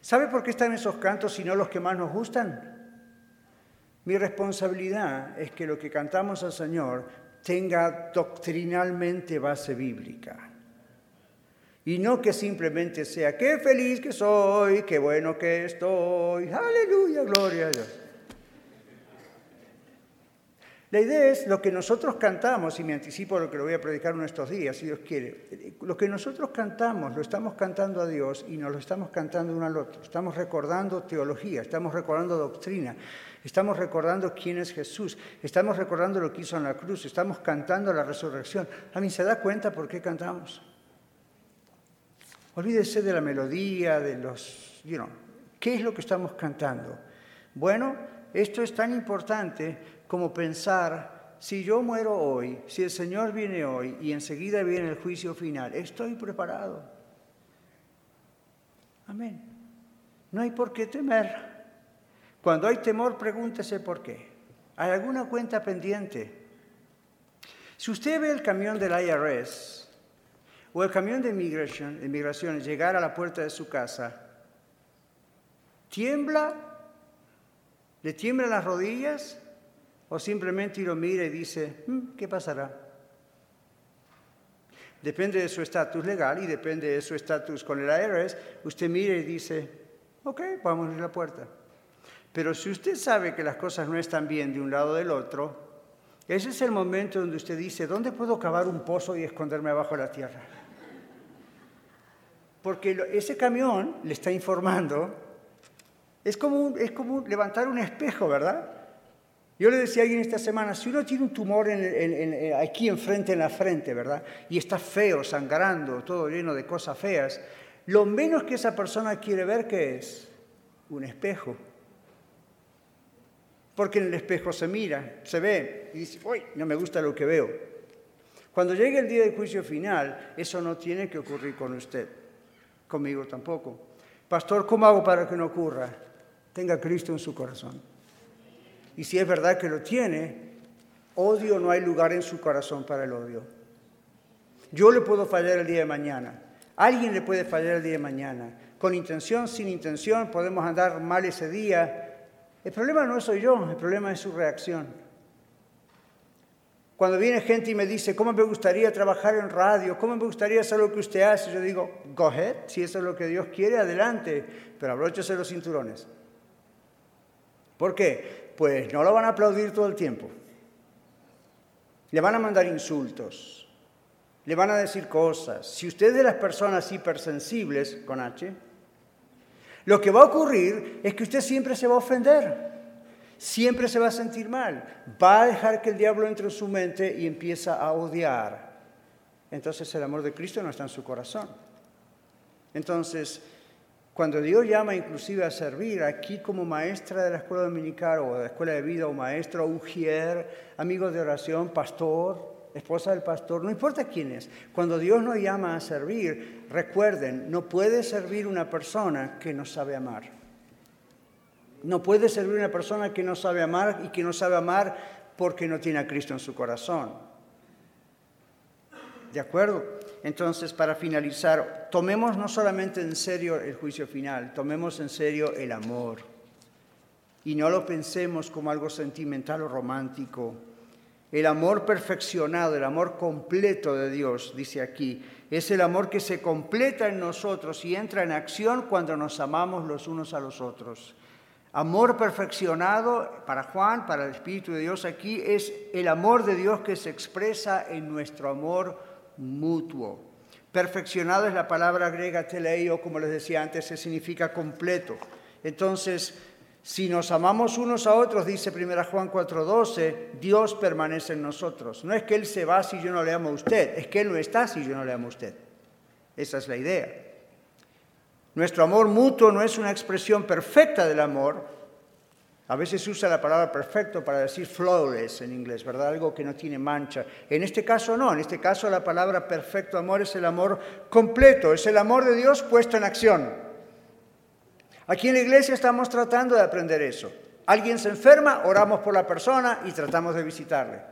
¿Sabe por qué están esos cantos y no los que más nos gustan? Mi responsabilidad es que lo que cantamos al Señor tenga doctrinalmente base bíblica. Y no que simplemente sea, qué feliz que soy, qué bueno que estoy, aleluya, gloria a Dios. La idea es lo que nosotros cantamos, y me anticipo lo que lo voy a predicar en estos días, si Dios quiere. Lo que nosotros cantamos, lo estamos cantando a Dios y nos lo estamos cantando uno al otro. Estamos recordando teología, estamos recordando doctrina, estamos recordando quién es Jesús, estamos recordando lo que hizo en la cruz, estamos cantando la resurrección. ¿A mí se da cuenta por qué cantamos? Olvídese de la melodía, de los... You ¿Qué es lo que estamos cantando? Bueno, esto es tan importante como pensar, si yo muero hoy, si el Señor viene hoy y enseguida viene el juicio final, estoy preparado. Amén. No hay por qué temer. Cuando hay temor, pregúntese por qué. ¿Hay alguna cuenta pendiente? Si usted ve el camión del IRS o el camión de inmigración, inmigración llegar a la puerta de su casa, ¿tiembla? ¿Le tiemblan las rodillas? O simplemente lo mira y dice, mm, ¿qué pasará? depende de su estatus legal y depende de su estatus con el IRS, usted mire y dice, ok, vamos a abrir la puerta. Pero si usted sabe que las cosas no están bien de un lado o del otro, ese es el momento donde usted dice, ¿dónde puedo cavar un pozo y esconderme abajo de la tierra? Porque ese camión le está informando, es como, es como levantar un espejo, ¿verdad? Yo le decía a alguien esta semana, si uno tiene un tumor aquí enfrente en la frente, ¿verdad? Y está feo, sangrando, todo lleno de cosas feas, lo menos que esa persona quiere ver que es un espejo. Porque en el espejo se mira, se ve y dice, uy, no me gusta lo que veo. Cuando llegue el día del juicio final, eso no tiene que ocurrir con usted, conmigo tampoco. Pastor, ¿cómo hago para que no ocurra? Tenga Cristo en su corazón. Y si es verdad que lo tiene, odio no hay lugar en su corazón para el odio. Yo le puedo fallar el día de mañana. Alguien le puede fallar el día de mañana. Con intención, sin intención, podemos andar mal ese día. El problema no soy yo, el problema es su reacción. Cuando viene gente y me dice, ¿cómo me gustaría trabajar en radio? ¿Cómo me gustaría hacer lo que usted hace? Yo digo, go ahead, si eso es lo que Dios quiere, adelante, pero abróchese los cinturones. ¿Por qué? pues no lo van a aplaudir todo el tiempo. Le van a mandar insultos, le van a decir cosas. Si usted es de las personas hipersensibles, con H, lo que va a ocurrir es que usted siempre se va a ofender, siempre se va a sentir mal, va a dejar que el diablo entre en su mente y empieza a odiar. Entonces el amor de Cristo no está en su corazón. Entonces, cuando Dios llama inclusive a servir, aquí como maestra de la escuela dominical o de la escuela de vida o maestro, ujier, amigo de oración, pastor, esposa del pastor, no importa quién es. Cuando Dios nos llama a servir, recuerden, no puede servir una persona que no sabe amar. No puede servir una persona que no sabe amar y que no sabe amar porque no tiene a Cristo en su corazón. ¿De acuerdo? Entonces, para finalizar, tomemos no solamente en serio el juicio final, tomemos en serio el amor. Y no lo pensemos como algo sentimental o romántico. El amor perfeccionado, el amor completo de Dios, dice aquí, es el amor que se completa en nosotros y entra en acción cuando nos amamos los unos a los otros. Amor perfeccionado para Juan, para el Espíritu de Dios aquí, es el amor de Dios que se expresa en nuestro amor mutuo. Perfeccionado es la palabra griega teleio, como les decía antes, se significa completo. Entonces, si nos amamos unos a otros, dice 1 Juan 4:12, Dios permanece en nosotros. No es que Él se va si yo no le amo a usted, es que Él no está si yo no le amo a usted. Esa es la idea. Nuestro amor mutuo no es una expresión perfecta del amor, a veces se usa la palabra perfecto para decir flawless en inglés, ¿verdad? Algo que no tiene mancha. En este caso no, en este caso la palabra perfecto amor es el amor completo, es el amor de Dios puesto en acción. Aquí en la iglesia estamos tratando de aprender eso. Alguien se enferma, oramos por la persona y tratamos de visitarle.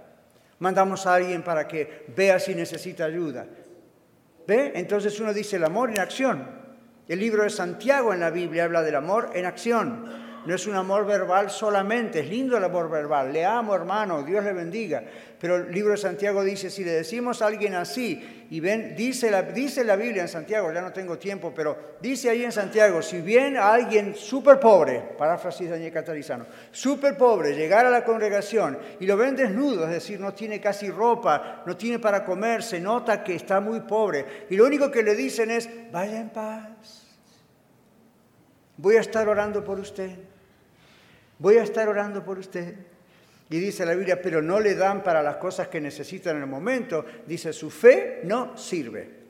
Mandamos a alguien para que vea si necesita ayuda. ¿Ve? Entonces uno dice el amor en acción. El libro de Santiago en la Biblia habla del amor en acción. No es un amor verbal solamente, es lindo el amor verbal. Le amo, hermano, Dios le bendiga. Pero el libro de Santiago dice, si le decimos a alguien así, y ven, dice la, la Biblia en Santiago, ya no tengo tiempo, pero dice ahí en Santiago, si viene a alguien súper pobre, paráfrasis de Daniel Catarizano, súper pobre, llegar a la congregación y lo ven desnudo, es decir, no tiene casi ropa, no tiene para comer, se nota que está muy pobre, y lo único que le dicen es, vaya en paz, voy a estar orando por usted voy a estar orando por usted. Y dice la Biblia, pero no le dan para las cosas que necesitan en el momento. Dice, su fe no sirve.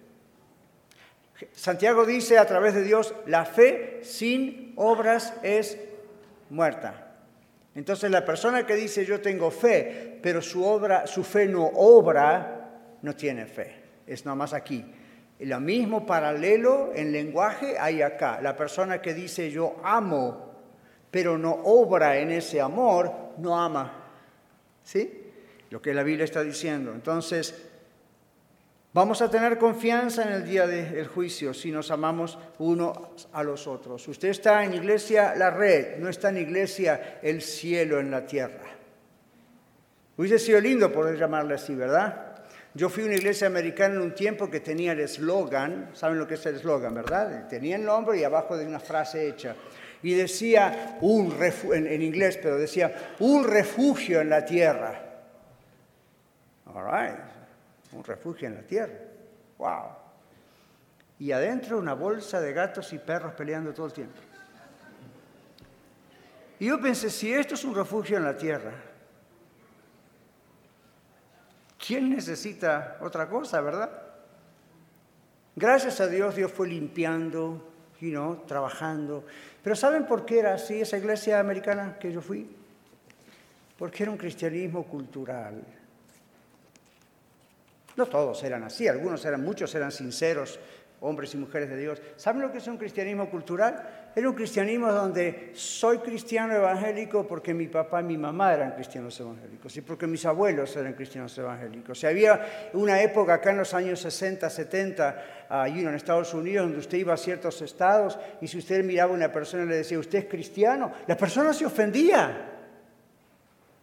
Santiago dice a través de Dios, la fe sin obras es muerta. Entonces la persona que dice yo tengo fe, pero su, obra, su fe no obra, no tiene fe. Es nomás aquí. Lo mismo paralelo en lenguaje hay acá. La persona que dice yo amo pero no obra en ese amor, no ama. ¿Sí? Lo que la Biblia está diciendo. Entonces, vamos a tener confianza en el día del juicio si nos amamos uno a los otros. Usted está en iglesia la red, no está en iglesia el cielo en la tierra. Hubiese sido lindo poder llamarle así, ¿verdad? Yo fui a una iglesia americana en un tiempo que tenía el eslogan, ¿saben lo que es el eslogan, verdad? Tenía el nombre y abajo de una frase hecha. Y decía, un en, en inglés, pero decía, un refugio en la tierra. All right, un refugio en la tierra. Wow. Y adentro una bolsa de gatos y perros peleando todo el tiempo. Y yo pensé, si esto es un refugio en la tierra, ¿quién necesita otra cosa, verdad? Gracias a Dios, Dios fue limpiando, you know, trabajando. Pero ¿saben por qué era así esa iglesia americana que yo fui? Porque era un cristianismo cultural. No todos eran así, algunos eran, muchos eran sinceros, hombres y mujeres de Dios. ¿Saben lo que es un cristianismo cultural? Era un cristianismo donde soy cristiano evangélico porque mi papá y mi mamá eran cristianos evangélicos y porque mis abuelos eran cristianos evangélicos. Y había una época acá en los años 60, 70, en Estados Unidos, donde usted iba a ciertos estados y si usted miraba a una persona y le decía, ¿usted es cristiano? La persona se ofendía.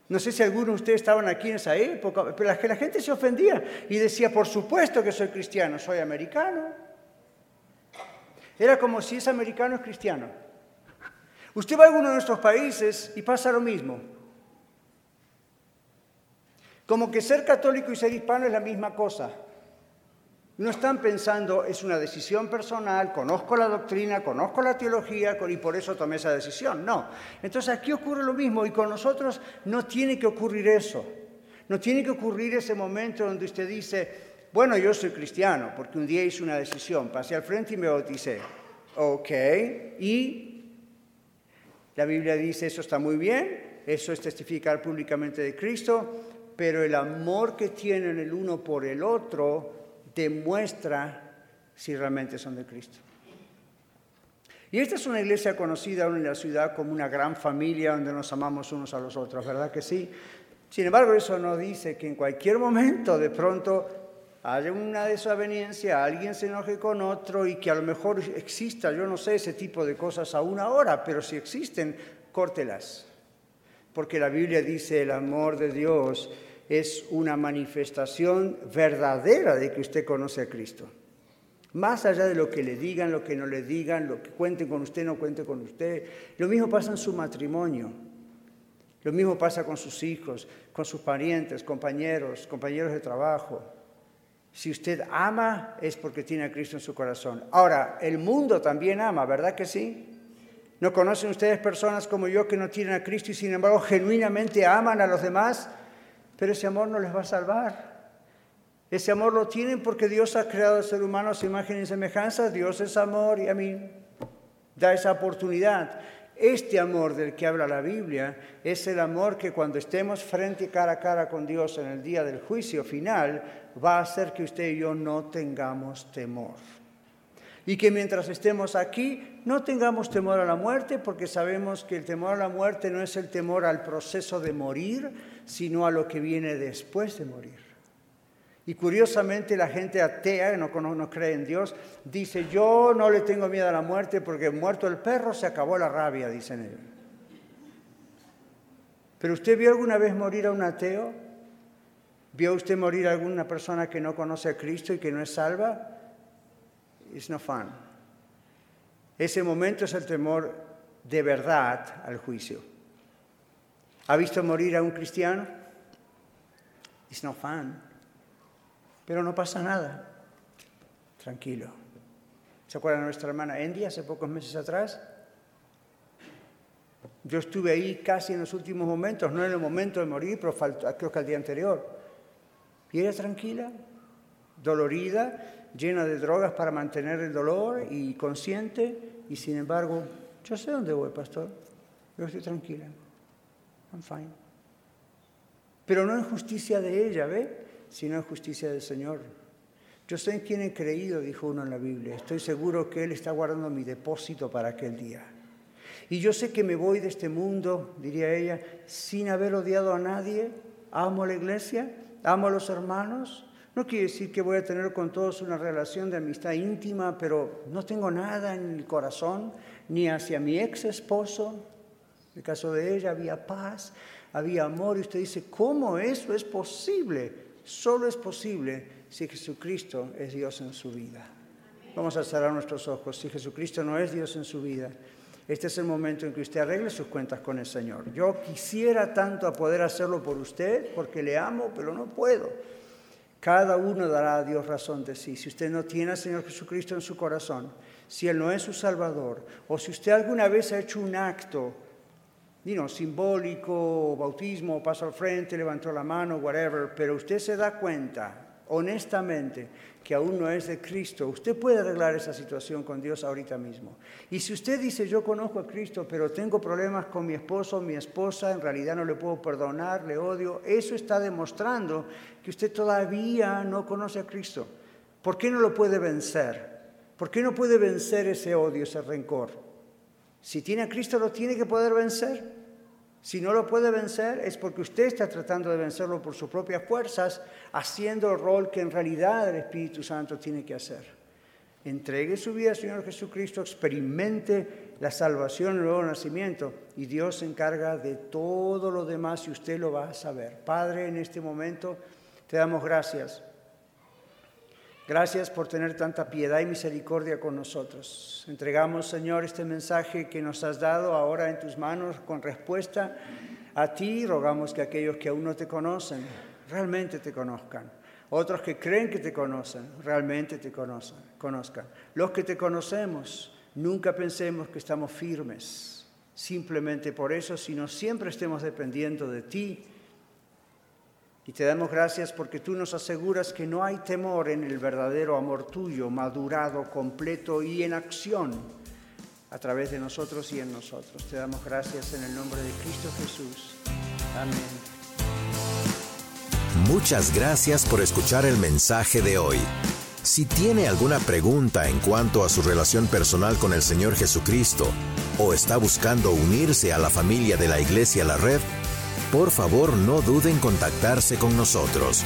No sé si algunos de ustedes estaban aquí en esa época, pero la gente se ofendía y decía, por supuesto que soy cristiano, soy americano. Era como si ese americano es cristiano. Usted va a alguno de nuestros países y pasa lo mismo. Como que ser católico y ser hispano es la misma cosa. No están pensando, es una decisión personal, conozco la doctrina, conozco la teología y por eso tomé esa decisión. No. Entonces aquí ocurre lo mismo y con nosotros no tiene que ocurrir eso. No tiene que ocurrir ese momento donde usted dice, bueno, yo soy cristiano porque un día hice una decisión, pasé al frente y me bauticé. Ok, y la Biblia dice, eso está muy bien, eso es testificar públicamente de Cristo, pero el amor que tienen el uno por el otro demuestra si realmente son de Cristo. Y esta es una iglesia conocida en la ciudad como una gran familia donde nos amamos unos a los otros, ¿verdad que sí? Sin embargo, eso no dice que en cualquier momento de pronto haya una desaveniencia, alguien se enoje con otro y que a lo mejor exista, yo no sé, ese tipo de cosas aún ahora, pero si existen, córtelas. Porque la Biblia dice el amor de Dios es una manifestación verdadera de que usted conoce a Cristo. Más allá de lo que le digan, lo que no le digan, lo que cuenten con usted, no cuente con usted. Lo mismo pasa en su matrimonio. Lo mismo pasa con sus hijos, con sus parientes, compañeros, compañeros de trabajo. Si usted ama es porque tiene a Cristo en su corazón. Ahora, el mundo también ama, ¿verdad que sí? ¿No conocen ustedes personas como yo que no tienen a Cristo y sin embargo genuinamente aman a los demás? Pero ese amor no les va a salvar. Ese amor lo tienen porque Dios ha creado al ser humano a su imagen y semejanza. Dios es amor y a mí da esa oportunidad. Este amor del que habla la Biblia es el amor que cuando estemos frente cara a cara con Dios en el día del juicio final va a hacer que usted y yo no tengamos temor. Y que mientras estemos aquí no tengamos temor a la muerte porque sabemos que el temor a la muerte no es el temor al proceso de morir, sino a lo que viene después de morir. Y curiosamente la gente atea, no, no cree en Dios, dice, yo no le tengo miedo a la muerte porque muerto el perro se acabó la rabia, dicen ellos. ¿Pero usted vio alguna vez morir a un ateo? ¿Vio usted morir a alguna persona que no conoce a Cristo y que no es salva? It's no fun. Ese momento es el temor de verdad al juicio. ¿Ha visto morir a un cristiano? It's no fun. Pero no pasa nada. Tranquilo. ¿Se acuerdan de nuestra hermana Endy hace pocos meses atrás? Yo estuve ahí casi en los últimos momentos, no en el momento de morir, pero creo que al día anterior. Y ella tranquila, dolorida, llena de drogas para mantener el dolor y consciente, y sin embargo, yo sé dónde voy, pastor. Yo estoy tranquila. I'm fine. Pero no en justicia de ella, ¿ve? Sino en justicia del Señor. Yo sé en quién he creído, dijo uno en la Biblia. Estoy seguro que Él está guardando mi depósito para aquel día. Y yo sé que me voy de este mundo, diría ella, sin haber odiado a nadie. Amo a la iglesia, amo a los hermanos. No quiere decir que voy a tener con todos una relación de amistad íntima, pero no tengo nada en el corazón, ni hacia mi ex esposo. En el caso de ella había paz, había amor. Y usted dice, ¿cómo eso es posible? Solo es posible si Jesucristo es Dios en su vida. Vamos a cerrar nuestros ojos. Si Jesucristo no es Dios en su vida, este es el momento en que usted arregle sus cuentas con el Señor. Yo quisiera tanto poder hacerlo por usted porque le amo, pero no puedo. Cada uno dará a Dios razón de sí. Si usted no tiene al Señor Jesucristo en su corazón, si Él no es su Salvador, o si usted alguna vez ha hecho un acto simbólico, bautismo, paso al frente, levantó la mano, whatever, pero usted se da cuenta honestamente que aún no es de Cristo, usted puede arreglar esa situación con Dios ahorita mismo. Y si usted dice, yo conozco a Cristo, pero tengo problemas con mi esposo mi esposa, en realidad no le puedo perdonar, le odio, eso está demostrando que usted todavía no conoce a Cristo. ¿Por qué no lo puede vencer? ¿Por qué no puede vencer ese odio, ese rencor? Si tiene a Cristo, lo tiene que poder vencer. Si no lo puede vencer es porque usted está tratando de vencerlo por sus propias fuerzas, haciendo el rol que en realidad el Espíritu Santo tiene que hacer. Entregue su vida al Señor Jesucristo, experimente la salvación, el nuevo nacimiento y Dios se encarga de todo lo demás y usted lo va a saber. Padre, en este momento te damos gracias Gracias por tener tanta piedad y misericordia con nosotros. Entregamos, Señor, este mensaje que nos has dado ahora en tus manos con respuesta a ti. Rogamos que aquellos que aún no te conocen realmente te conozcan. Otros que creen que te conocen realmente te conocen, conozcan. Los que te conocemos, nunca pensemos que estamos firmes simplemente por eso, sino siempre estemos dependiendo de ti y te damos gracias porque tú nos aseguras que no hay temor en el verdadero amor tuyo, madurado, completo y en acción a través de nosotros y en nosotros. Te damos gracias en el nombre de Cristo Jesús. Amén. Muchas gracias por escuchar el mensaje de hoy. Si tiene alguna pregunta en cuanto a su relación personal con el Señor Jesucristo o está buscando unirse a la familia de la Iglesia La Red, por favor no duden en contactarse con nosotros.